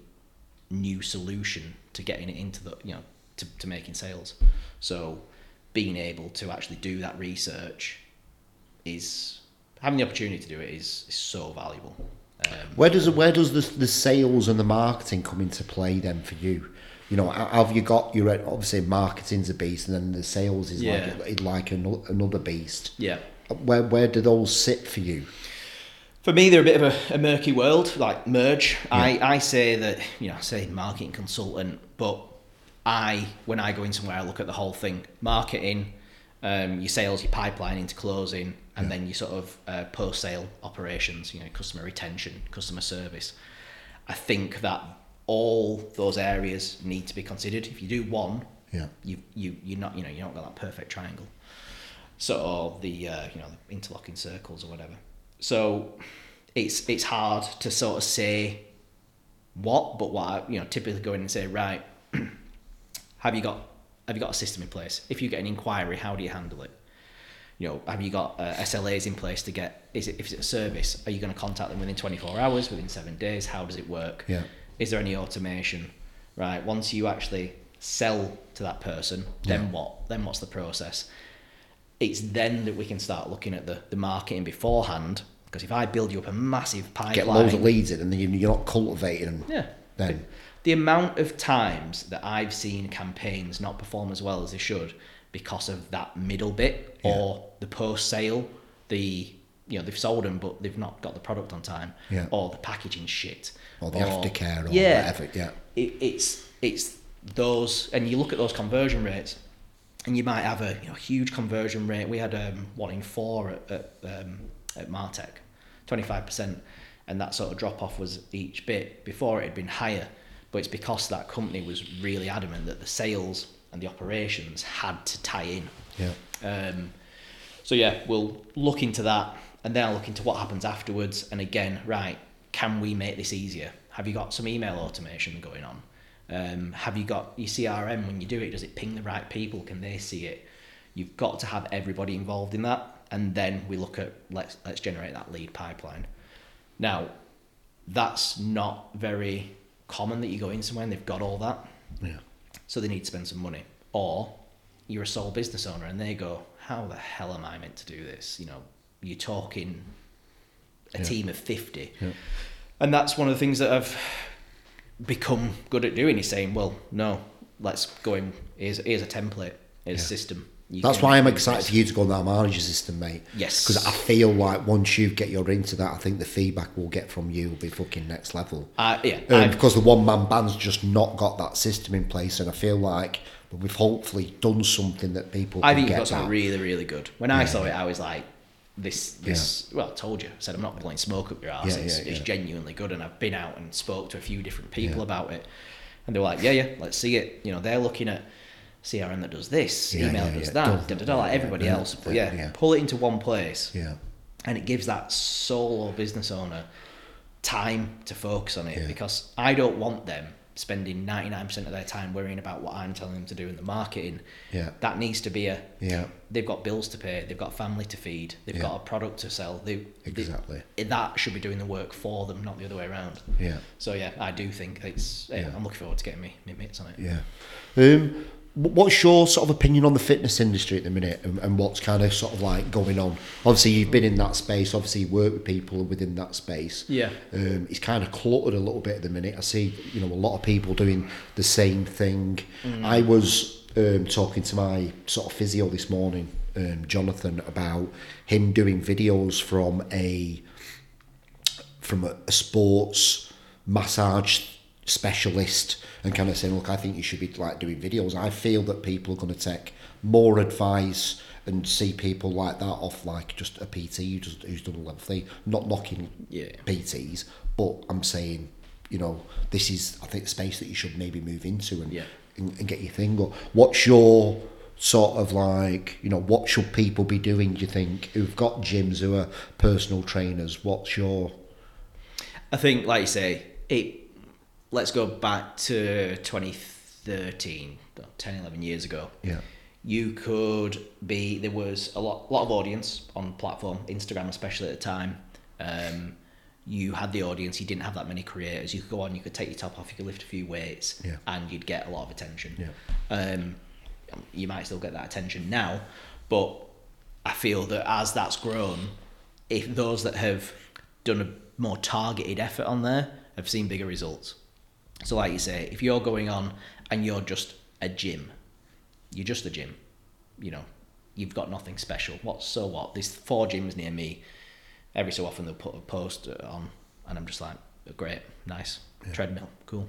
new solution to getting it into the you know to, to making sales. So being able to actually do that research is having the opportunity to do it is, is so valuable. Um, Where does where does the, the sales and the marketing come into play then for you? You know, have you got your obviously marketing's a beast, and then the sales is Yeah. like like ano- another beast. yeah. Where where do those sit for you? For me, they're a bit of a, a murky world, like merge. I, I say that, you know, I say marketing consultant, but I, when I go in somewhere, I look at the whole thing marketing, um, your sales, your pipeline into closing, and then your sort of uh, post sale operations, you know, customer retention, customer service. I think that all those areas need to be considered. If you do one, Yeah. you, you, you're not, you know, you're not got that perfect triangle. So the uh, you know the interlocking circles or whatever. So it's it's hard to sort of say what, but what I, you know typically go in and say right. <clears throat> have you got have you got a system in place? If you get an inquiry, how do you handle it? You know, have you got uh, SLAs in place to get? Is it if it's a service? Are you going to contact them within twenty four hours, within seven days? How does it work? Yeah. Is there any automation? Right. Once you actually sell to that person, then Yeah. what? Then what's the process? it's then that we can start looking at the, the marketing beforehand. Because if I build you up a massive pipeline, Get loads of leads in, and then you- you're not cultivating them. yeah. Then The, the amount of times that I've seen campaigns not perform as well as they should because of that middle bit Yeah. or the post sale, the you know they've sold them but they've not got the product on time, Yeah. or the packaging shit, or the aftercare or yeah, whatever. Yeah. it, it's it's those and you look at those conversion rates and you might have a you know, huge conversion rate we had um, one in four at, at, um, at Martek 25% and that sort of drop off was each bit before it had been higher but it's because that company was really adamant that the sales and the operations had to tie in Yeah. um, so yeah, we'll look into that, and then I'll look into what happens afterwards. And again, right, can we make this easier? Have you got some email automation going on? Um, have you got your CRM when you do it? Does it ping the right people? Can they see it? You've got to have everybody involved in that. and then we look at let's let's generate that lead pipeline. Now, that's not very common that you go in somewhere and they've got all that, Yeah. so they need to spend some money. Or you're a sole business owner and they go, how the hell am I meant to do this? You know, you're talking a Yeah. team of fifty, Yeah. and that's one of the things that I've become good at doing. Is saying, well, no, let's go in. Here's here's a template. Here's a system. You That's why I'm excited this. for you to go on that manager system, mate. Yes. Because I feel like once you get your into that, I think the feedback we'll get from you will be fucking next level. Uh, yeah, Um, because the one man band's just not got that system in place, and I feel like we've hopefully done something that people. I think you've got something really, really good. When I Yeah, saw it. I was like, this, this. Well, I told you. I said I'm not blowing smoke up your ass. Yeah, it's, yeah, it's yeah. genuinely good, and I've been out and spoke to a few different people Yeah. about it, and they were like, yeah, yeah, let's see it. You know, they're looking at CRM that does this, Yeah, email yeah, does yeah, that, da, da, da, like everybody yeah, else. But yeah, yeah, yeah. pull it into one place, Yeah. and it gives that solo business owner time to focus on it Yeah. because I don't want them spending 99% of their time worrying about what I'm telling them to do in the marketing. Yeah. That needs to be a Yeah. they've got bills to pay, they've got family to feed, they've Yeah. got a product to sell. They, Exactly. they- that should be doing the work for them, not the other way around. Yeah. So yeah, I do think it's. Yeah, Yeah. I'm looking forward to getting me, me mates on it. Yeah. Um, what's your sort of opinion on the fitness industry at the minute and, and what's kind of sort of like going on? Obviously, you've been in that space, obviously, you work with people within that space. Yeah. Um, it's kind of cluttered a little bit at the minute. I see, you know, a lot of people doing the same thing. I was um, talking to my sort of physio this morning, um, Jonathan, about him doing videos from a from a, a sports massage specialist and kind of saying, look, I think you should be like doing videos. I feel that people are going to take more advice and see people like that off like just a PT who does, who's done a level three. Not knocking Yeah. PTs, but I'm saying, you know, this is I think the space that you should maybe move into and Yeah. and, and get your thing. But what's your sort of like, you know, what should people be doing? Do you think who've got gyms who are personal trainers? What's your I think, like you say, it. Let's go back to 2013, 10, 11 years ago. yeah you could be there was a lot lot of audience on platform Instagram especially at the time um, you had the audience you didn't have that many creators you could go on you could take your top off you could lift a few weights Yeah. and you'd get a lot of attention Yeah. um, you might still get that attention now but I feel that as that's grown if those that have done a more targeted effort on there have seen bigger results so like you say if you're going on and you're just a gym you're just a gym. You know, you've got nothing special. What so what? There's four gyms near me. Every so often they'll put a post on, and I'm just like, great, nice treadmill, cool.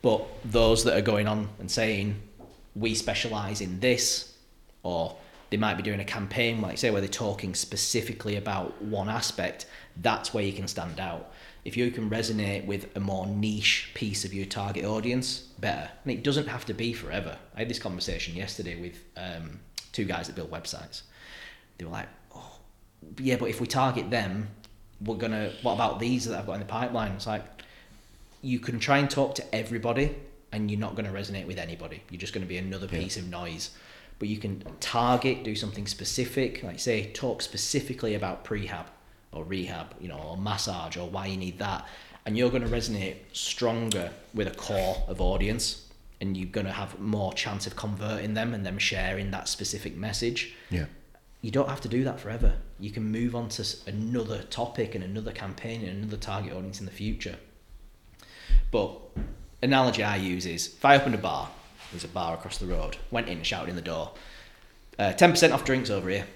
But those that are going on and saying we specialize in this, or they might be doing a campaign, like say, where they're talking specifically about one aspect. That's where you can stand out. If you can resonate with a more niche piece of your target audience, better. And it doesn't have to be forever. I had this conversation yesterday with um, two guys that build websites. They were like, "Oh, yeah, but if we target them, we're gonna. What about these that I've got in the pipeline?" It's like you can try and talk to everybody, and you're not going to resonate with anybody. You're just going to be another piece of noise. But you can target, do something specific, like say, talk specifically about prehab or rehab, you know, or massage or why you need that, and you're going to resonate stronger with a core of audience, and you're going to have more chance of converting them and them sharing that specific message yeah you don't have to do that forever. You can move on to another topic and another campaign and another target audience in the future. But analogy I use is if I opened a bar, there's a bar across the road, went in, shouted in the door, uh, ten percent off drinks over here.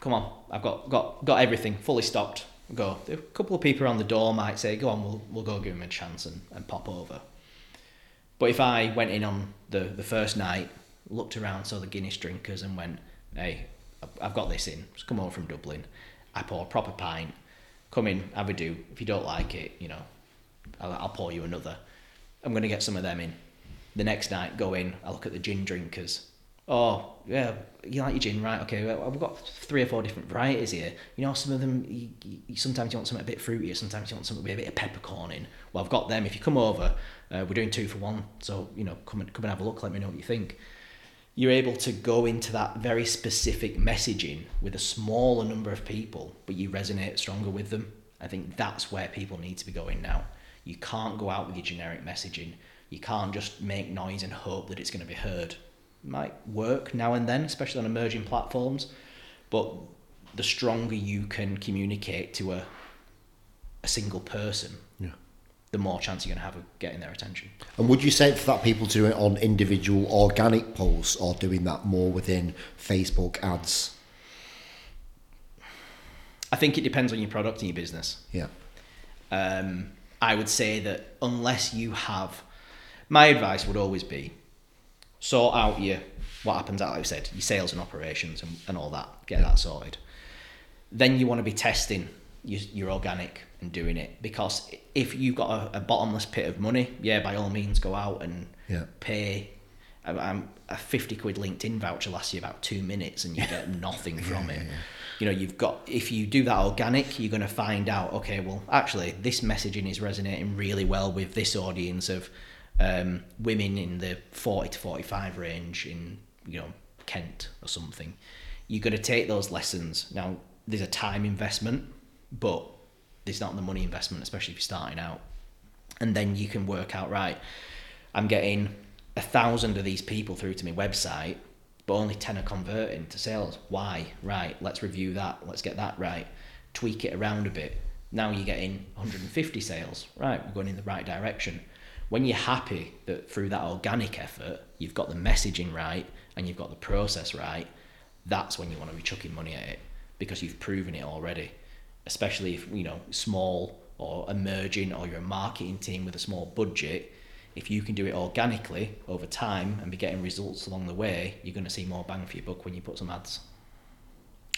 Come on, I've got got got everything fully stocked. Go. A couple of people around the door might say, "Go on, we'll we'll go give them a chance and, and pop over." But if I went in on the, the first night, looked around, saw the Guinness drinkers, and went, "Hey, I've- got this in. Just come over from Dublin. I pour a proper pint. Come in, have a do. If you don't like it, you know, I'll, I'll pour you another. I'm gonna get some of them in. The next night, go in. I look at the gin drinkers. Oh yeah, you like your gin, right? Okay, well, we've got three or four different varieties here. You know, some of them. You, you, sometimes you want something a bit fruitier. Sometimes you want something with a bit of peppercorn in. Well, I've got them. If you come over, uh, we're doing two for one. So you know, come and come and have a look. Let me know what you think. you're able to go into that very specific messaging with a smaller number of people, but you resonate stronger with them. I think that's where people need to be going now. You can't go out with your generic messaging. You can't just make noise and hope that it's going to be heard. Might work now and then, especially on emerging platforms, but the stronger you can communicate to a a single person, Yeah. the more chance you're going to have of getting their attention. And would you say for that people to do it on individual organic posts or doing that more within Facebook ads? I think it depends on your product and your business. Yeah. Um, I would say that unless you have, my advice would always be sort out your what happens out like I said your sales and operations and, and all that get that sorted. Then you want to be testing your, your organic and doing it because if you've got a, a bottomless pit of money, yeah, by all means go out and Yeah. pay. I'm a fifty quid LinkedIn voucher lasts you about two minutes and you get <laughs> nothing from it. You know, you've got if you do that organic, you're going to find out. Okay, well, actually, this messaging is resonating really well with this audience of um, women in the forty to forty-five range in you know Kent or something. You're going to take those lessons. Now, there's a time investment, but there's not the money investment, especially if you're starting out. And then you can work out right i'm getting a thousand of these people through to my website but only 10 are converting to sales. Why? Right let's review that let's get that right. Tweak it around a bit. Now you're getting 150 sales. Right we're going in the right direction when you're happy that through that organic effort you've got the messaging right and you've got the process right that's when you want to be chucking money at it because you've proven it already. Especially if you know small or emerging or you're a marketing team with a small budget if you can do it organically over time and be getting results along the way you're going to see more bang for your buck when you put some ads.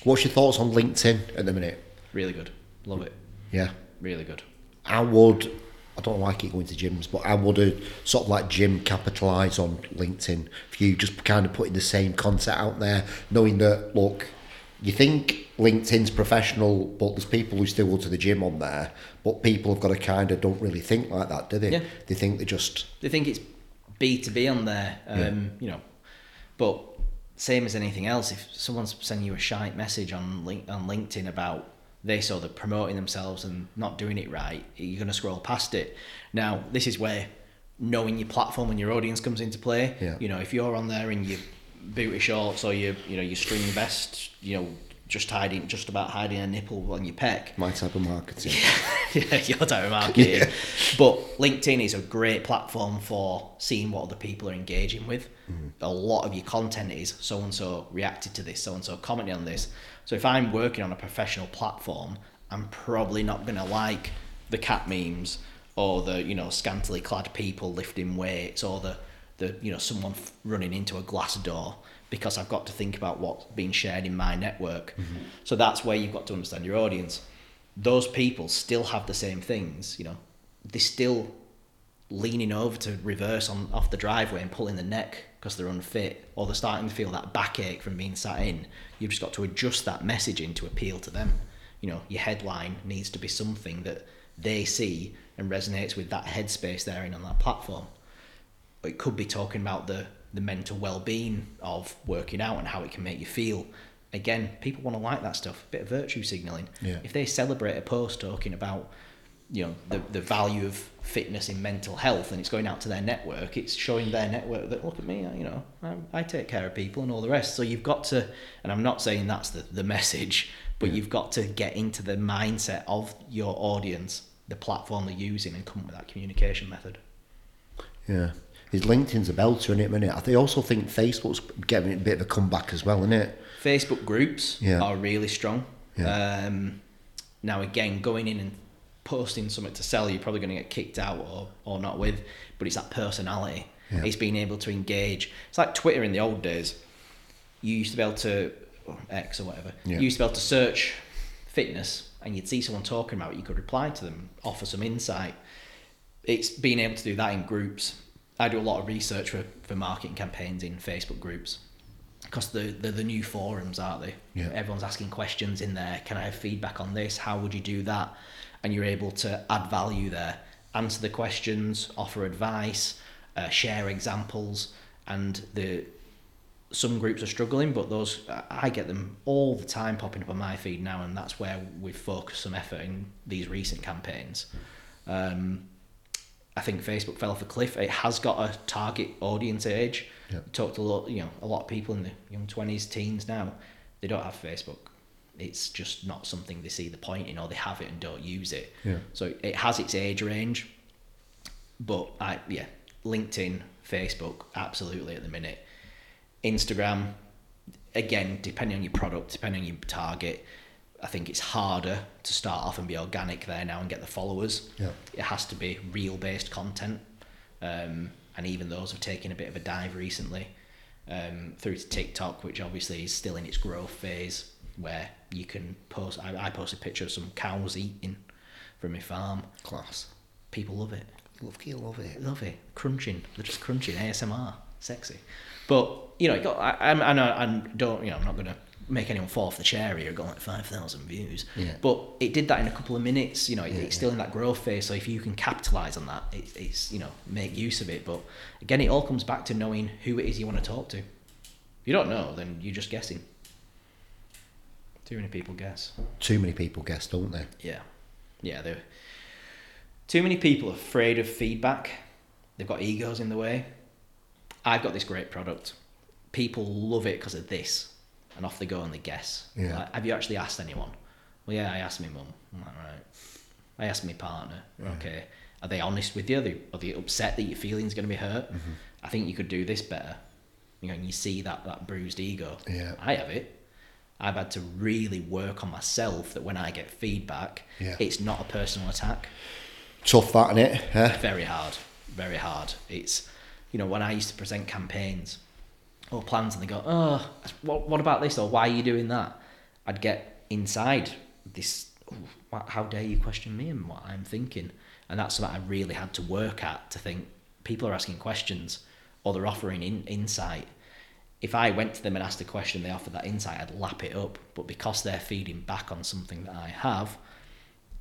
What's your thoughts on LinkedIn at the minute? really good. Love it. Yeah. really good. How would I don't like it going to gyms, but I would have sort of like gym capitalise on LinkedIn for you just kind of putting the same content out there, knowing that look, you think LinkedIn's professional, but there's people who still go to the gym on there, but people have got to kind of don't really think like that, do they? Yeah. They think they just they think it's B2B on there, um, Yeah. you know. But same as anything else, if someone's sending you a shite message on link, on LinkedIn about this or they're promoting themselves and not doing it right, you're going to scroll past it. Now, this is where knowing your platform and your audience comes into play. Yeah. You know, if you're on there and you booty shorts or you you know your string vest, you know, just hiding just about hiding a nipple on your pec, my type of marketing. <laughs> yeah, your type of <laughs> marketing. But LinkedIn is a great platform for seeing what other people are engaging with. Mm-hmm. A lot of your content is so and so reacted to this, so and so commented on this. So if I'm working on a professional platform, I'm probably not going to like the cat memes or the you know scantily clad people lifting weights or the the you know someone f- running into a glass door because I've got to think about what's being shared in my network. Mm-hmm. So that's where you've got to understand your audience those people still have the same things, you know. They're still leaning over to reverse on off the driveway and pulling the neck because they're unfit, or they're starting to feel that backache from being sat in. You've just got to adjust that messaging to appeal to them. You know, your headline needs to be something that they see and resonates with that headspace they're in on that platform. It could be talking about the the mental well-being of working out and how it can make you feel. Again, people want to like that stuff. A bit of virtue signaling. Yeah. If they celebrate a post talking about, you know, the the value of fitness in mental health, and it's going out to their network, it's showing their network that look at me, you know, I, I take care of people and all the rest. So you've got to, and I'm not saying that's the the message, but you've got to get into the mindset of your audience, the platform they're using, and come up with that communication method. Yeah. His LinkedIn's a belter in it, minute. I also think Facebook's getting a bit of a comeback as well, isn't it? Facebook groups Yeah. are really strong. Yeah. Um, now, again, going in and posting something to sell, you're probably going to get kicked out or, or not with, but it's that personality. Yeah. It's being able to engage. It's like Twitter in the old days. You used to be able to, or X or whatever, Yeah. you used to be able to search fitness and you'd see someone talking about it, you could reply to them, offer some insight. It's being able to do that in groups. I do a lot of research for, for marketing campaigns in Facebook groups because they're, they're the new forums, aren't they? Yeah. Everyone's asking questions in there. Can I have feedback on this? How would you do that? And you're able to add value there, answer the questions, offer advice, uh, share examples, and the some groups are struggling, but those I- get them all the time popping up on my feed now, and that's where we've focused some effort in these recent campaigns. Um, I think Facebook fell off a cliff. It has got a target audience age. Talked a lot, you know, a lot of people in the young twenties, teens now. They don't have Facebook. It's just not something they see the point in, or they have it and don't use it. Yeah. So it has its age range, but I yeah, LinkedIn, Facebook, absolutely at the minute. Instagram, again, depending on your product, depending on your target, I think it's harder to start off and be organic there now and get the followers. Yeah. It has to be real based content. Um, and even those have taken a bit of a dive recently um, through to TikTok, which obviously is still in its growth phase, where you can post. I, I post a picture of some cows eating from my farm. Class. People love it. Love you, love it. Love it. Crunching. They're just crunching. ASMR. Sexy. But, you know, it got, I, I'm- I, know, I don't, you know, I'm not going to make anyone fall off the chair here, got like 5,000 views. Yeah. But it did that in a couple of minutes. You know, it, Yeah, it's still in that growth phase. So if you can capitalize on that, it, it's, you know, make use of it. But again, it all comes back to knowing who it is you want to talk to. If you don't know, then you're just guessing. Too many people guess. Too many people guess, don't they? Yeah, yeah. They're too many people afraid of feedback. They've got egos in the way. I've got this great product. People love it because of this, and off they go and they guess. Yeah. Like, have you actually asked anyone? Well, yeah, I asked my mum. Like, right. I asked my partner. Okay. Are they honest with you? Are they, are they upset that your feelings going to be hurt? Mm-hmm. I think you could do this better. You know, and you see that that bruised ego. Yeah. I have it. I've had to really work on myself that when I get feedback, Yeah. it's not a personal attack. Tough that, innit? Huh? Very hard, very hard. It's, you know, when I used to present campaigns or plans and they go, oh, what, what about this or why are you doing that? I'd get inside this, "Oh, how dare you question me and what I'm thinking? And that's something I really had to work at to think people are asking questions or they're offering in, insight. If I went to them and asked a question, they offered that insight, I'd lap it up. But because they're feeding back on something that I have,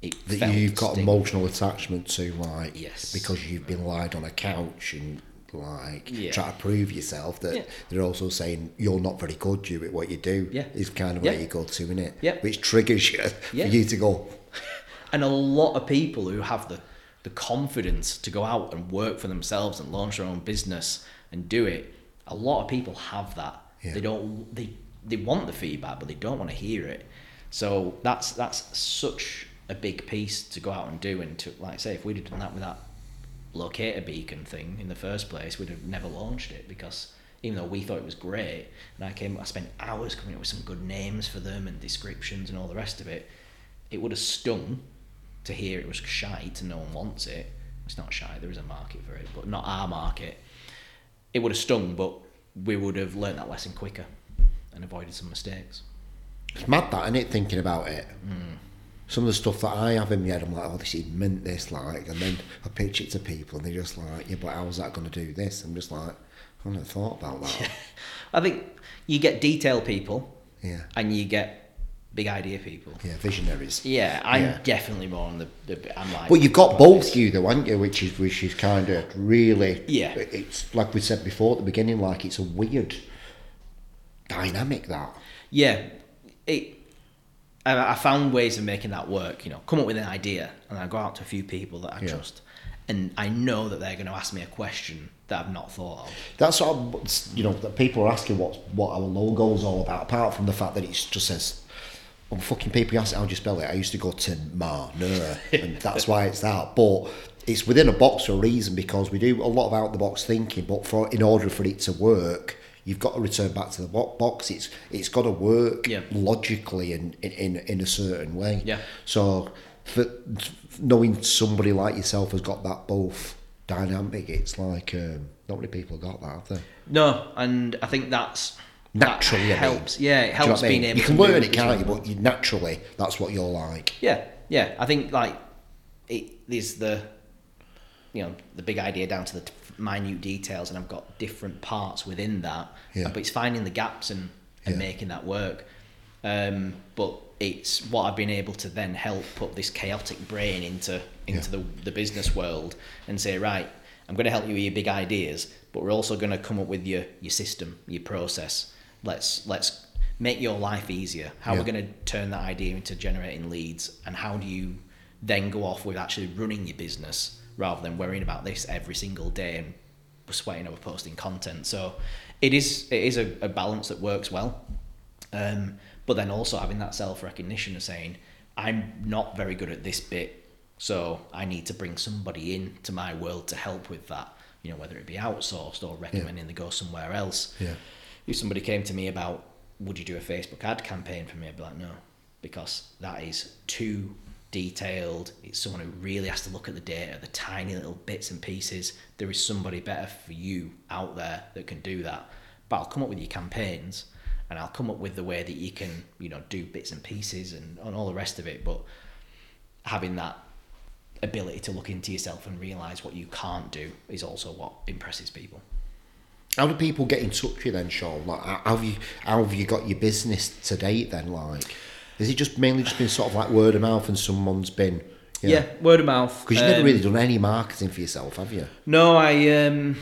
it That you've got sting. emotional attachment to, like, Yes. because you've been lied on a couch and like Yeah. try to prove yourself. That Yeah. they're also saying you're not very good you at what you do. Yeah. is kind of Yeah. where you go to, in it Yeah. which triggers you <laughs> Yeah. for you to go. <laughs> and a lot of people who have the the confidence to go out and work for themselves and launch their own business and do it a lot of people have that Yeah. they don't they they want the feedback but they don't want to hear it so that's that's such a big piece to go out and do and to like I say if we'd have done that with that locator beacon thing in the first place we'd have never launched it because even though we thought it was great and I came I spent hours coming up with some good names for them and descriptions and all the rest of it it would have stung to hear it was shite and no one wants it. It's not shite, there is a market for it, but not our market. It would have stung, but we would have learnt that lesson quicker and avoided some mistakes. It's mad that, innit? Thinking about it. Hmm. Some of the stuff that I have in my head, I'm like, oh, this is meant this, like, and then I pitch it to people, and they're just like, yeah, but how's that going to do this? I'm just like, I haven't thought about that. <laughs> I think you get detail people Yeah, and you get big idea people. yeah, visionaries. Yeah, I'm Yeah. definitely more on the, the I'm like. But you've got both you though, haven't you? Which is which is kind of really Yeah. It's like we said before at the beginning, like it's a weird dynamic that. Yeah, it. I, I found ways of making that work. You know, come up with an idea, and I go out to a few people that I Yeah. trust, and I know that they're going to ask me a question that I've not thought of. That's sort of you know that people are asking what what our logo's all about. Apart from the fact that it just says, "Well, fucking people ask how do you spell it?" I used to go to Ma and that's why it's that. But it's within a box for a reason because we do a lot of out the box thinking. But for in order for it to work, you've got to return back to the box. It's it's got to work Yeah. logically and in, in in a certain way. Yeah. So for knowing somebody like yourself has got that both dynamic, it's like um, not many people have got that, have they? No, and I think that's Naturally, I that mean. helps. Yeah, it Do you know helps I mean? being able. You can to learn it, can't you? But you naturally, that's what you're like. Yeah, yeah. I think like it there's the you know the big idea down to the t- minute details, and I've got different parts within that. Yeah. But it's finding the gaps and, and Yeah. making that work. Um, but it's what I've been able to then help put this chaotic brain into into Yeah. the the business world and say right. I'm going to help you with your big ideas, but we're also going to come up with your your system, your process. Let's let's make your life easier. How Yeah. we're going to turn that idea into generating leads, and how do you then go off with actually running your business rather than worrying about this every single day and sweating over posting content. So it is it is a, a balance that works well. Um, but then also having that self recognition of saying, I'm not very good at this bit, so I need to bring somebody in to my world to help with that. You know, whether it be outsourced or recommending they go somewhere else. Yeah. If somebody came to me about, would you do a Facebook ad campaign for me? I'd be like, no, because that is too detailed. It's someone who really has to look at the data, the tiny little bits and pieces. There is somebody better for you out there that can do that. But I'll come up with your campaigns and I'll come up with the way that you can, you know, do bits and pieces and, and all the rest of it. But having that ability to look into yourself and realize what you can't do is also what impresses people. How do people get in touch with you then, Sean? Like, how have you how have you got your business to date then? Like, has it just mainly just been sort of like word of mouth, and someone's been Yeah, word of mouth. Because you've never Um, really done any marketing for yourself, have you? No, I um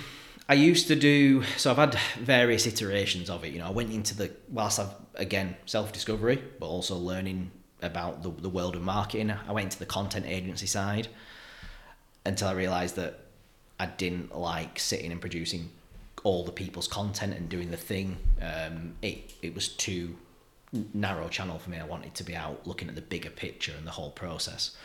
I used to do so I've had various iterations of it. You know, I went into the whilst I've again self discovery, but also learning about the the world of marketing. I went into the content agency side until I realised that I didn't like sitting and producing all the people's content and doing the thing. Um, it it was too narrow channel for me. I wanted to be out looking at the bigger picture and the whole process.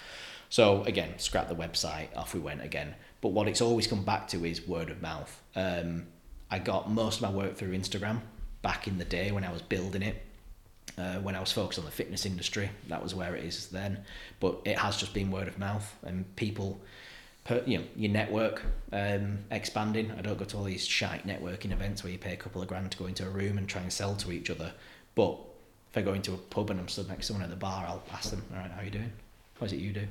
So again, scrap the website, off we went again. But what it's always come back to is word of mouth. Um, I got most of my work through Instagram back in the day when I was building it. Uh, when I was focused on the fitness industry, that was where it is then. But it has just been word of mouth and people, per, you know, your network um, expanding. I don't go to all these shite networking events where you pay a couple of grand to go into a room and try and sell to each other. But if I go into a pub and I'm stood next to someone at the bar, I'll ask them, all right, how you doing? What is it you do?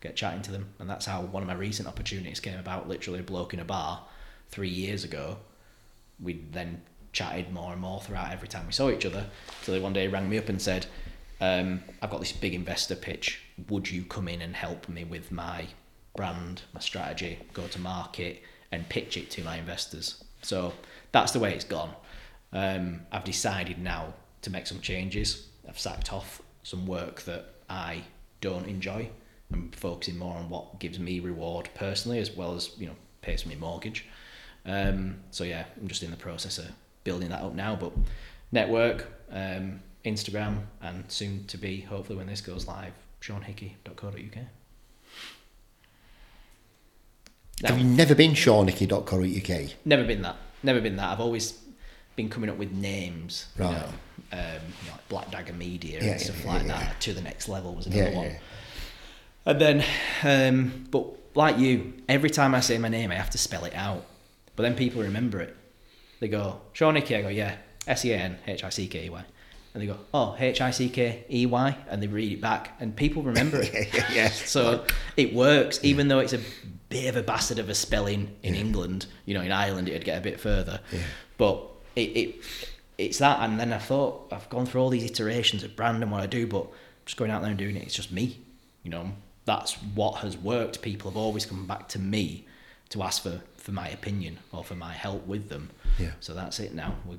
Get chatting to them. And that's how one of my recent opportunities came about. Literally a bloke in a bar three years ago. We then chatted more and more throughout every time we saw each other. So they one day rang me up and said, um, I've got this big investor pitch. Would you come in and help me with my brand, my strategy, go to market and pitch it to my investors? So that's the way it's gone. Um, I've decided now to make some changes. I've sacked off some work that I don't enjoy. I'm focusing more on what gives me reward personally, as well as you know pays for my mortgage. Um, so yeah, I'm just in the process of building that up now. But network, um, Instagram, and soon to be, hopefully when this goes live, SeanHickey.co.uk. Have you never been SeanNicky.co.uk? never been that. Never been that. I've always been coming up with names, you Right. know, um, you know, like Black Dagger Media Yeah, and stuff yeah, like yeah, that. To the next level was another one. yeah. And then, um, but like you, every time I say my name, I have to spell it out. But then people remember it. They go, Sean Hickey. I go, yeah, S E A N H I C K E Y. And they go, oh, H I C K E Y. And they read it back, and people remember it. <laughs> yeah, yeah. So it works, even though it's a bit of a bastard of a spelling in England. You know, in Ireland, it'd get a bit further. Yeah. But it, it it's that. And then I thought, I've gone through all these iterations of brand and what I do, but just going out there and doing it, it's just me. You know, that's what has worked. People have always come back to me to ask for, for my opinion or for my help with them. Yeah. So that's it now. We're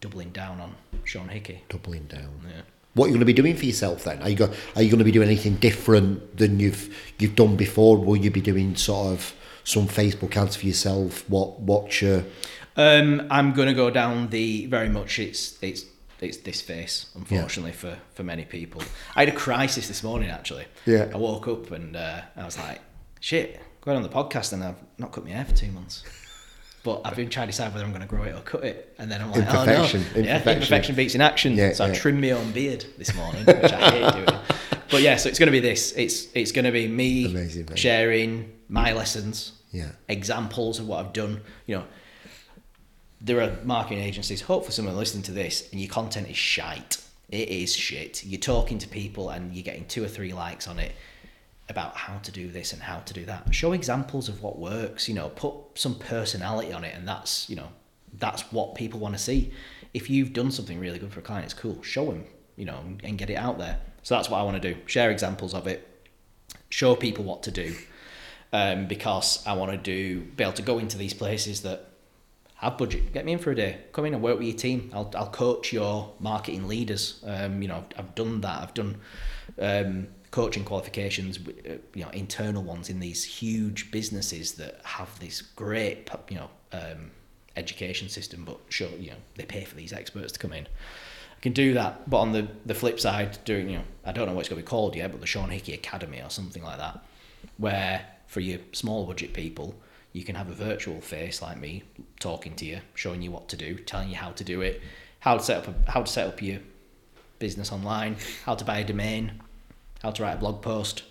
doubling down on Sean Hickey. Doubling down. Yeah. What are you going to be doing for yourself then? Are you go, Are you going to be doing anything different than you've you've done before? Will you be doing sort of some Facebook ads for yourself? What what's your Um, I'm gonna go down the very much it's it's it's this face, unfortunately for for many people. I had a crisis this morning actually. Yeah. I woke up and uh, I was like, shit, going on the podcast and I've not cut my hair for two months. But I've been trying to decide whether I'm going to grow it or cut it, and then I'm like, oh no, Imperfection, yeah, imperfection. beats in action. Yeah, so I yeah. trimmed my own beard this morning, which I hate doing. <laughs> But yeah, so it's going to be this. It's it's going to be me Amazing, sharing my lessons, Yeah. examples of what I've done. You know, there are marketing agencies. Hopefully, someone listening to this and your content is shite. It is shit. You're talking to people and you're getting two or three likes on it about how to do this and how to do that. Show examples of what works. You know, put some personality on it, and that's you know that's what people want to see. If you've done something really good for a client, it's cool. Show them, you know, and get it out there. So that's what I want to do. Share examples of it. Show people what to do. um, because I want to do be able to go into these places that have budget. Get me in for a day. Come in and work with your team. I'll, I'll coach your marketing leaders. Um, you know, I've, I've done that. I've done um, coaching qualifications, uh, you know, internal ones in these huge businesses that have this great, you know, um, education system, but sure, you know, they pay for these experts to come in. I can do that, but on the, the flip side, doing, you know, I don't know what it's going to be called yet, but the Sean Hickey Academy or something like that, where for your small budget people, you can have a virtual face like me talking to you, showing you what to do, telling you how to do it, how to set up a, how to set up your business online, how to buy a domain, how to write a blog post.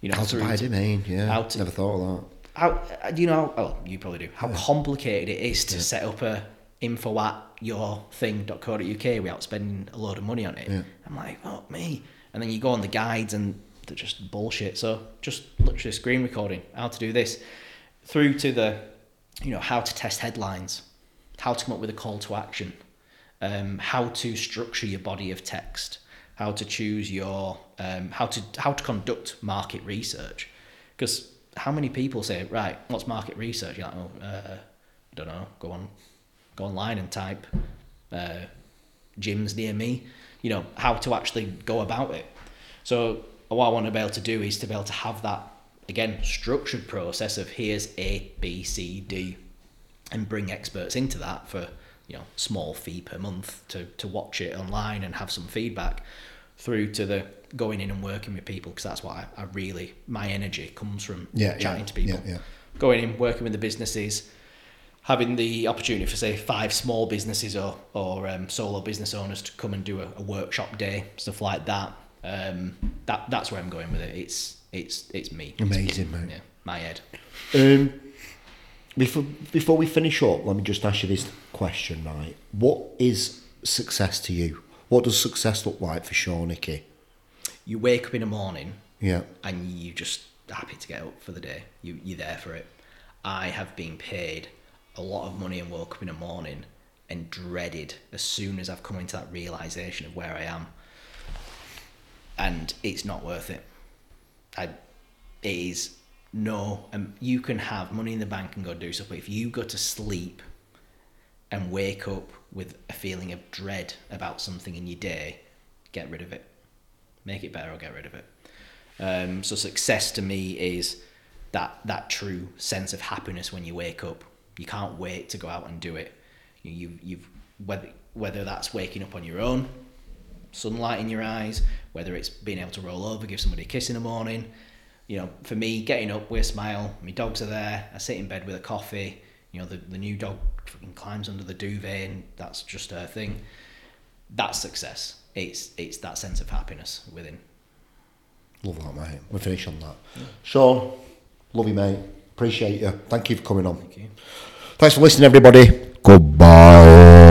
You know, How to through buy a domain, yeah. how to- Never thought of that. how uh, do you know? Oh, you probably do. How complicated it is to set up a info at your thing.co.uk without spending a load of money on it. Yeah. I'm like, fuck me. And then you go on the guides and they're just bullshit. So just literally screen recording, how to do this, through to the, you know, how to test headlines, how to come up with a call to action, um, how to structure your body of text, how to choose your, um, how to how to conduct market research, because how many people say, right, what's market research? You're like, oh, uh, I don't know. Go on, go online and type uh, gyms near me. You know how to actually go about it. So what I want to be able to do is to be able to have that again structured process of here's A, B, C, D, and bring experts into that for you know small fee per month to to watch it online and have some feedback through to the going in and working with people because that's what I, I really my energy comes from Yeah, chatting yeah, to people yeah, yeah. going in working with the businesses having the opportunity for say five small businesses or or um, solo business owners to come and do a, a workshop day stuff like that um, that that's where I'm going with it it's it's it's me It's- Amazing, mate. yeah my head Um, before before we finish up, let me just ask you this question, right? What is success to you? What does success look like for Sean Hickey? you wake up in the morning Yeah. and you just happy to get up for the day. You you're there for it. I have been paid a lot of money and woke up in the morning and dreaded as soon as I've come into that realization of where I am. And it's not worth it. I it is no um, you can have money in the bank and go do stuff, but if you go to sleep and wake up with a feeling of dread about something in your day, get rid of it. Make it better or get rid of it. Um, so success to me is that that true sense of happiness when you wake up. You can't wait to go out and do it. You, you you've whether whether that's waking up on your own, sunlight in your eyes, whether it's being able to roll over, give somebody a kiss in the morning. You know, for me, getting up with a smile, my dogs are there. I sit in bed with a coffee. You know, the, the new dog fucking climbs under the duvet, and that's just her thing. That's success. It's it's that sense of happiness within. Love that, mate. We'll finish on that. Sean, love you, mate. Appreciate you. Thank you for coming on. Thank you. Thanks for listening, everybody. Goodbye.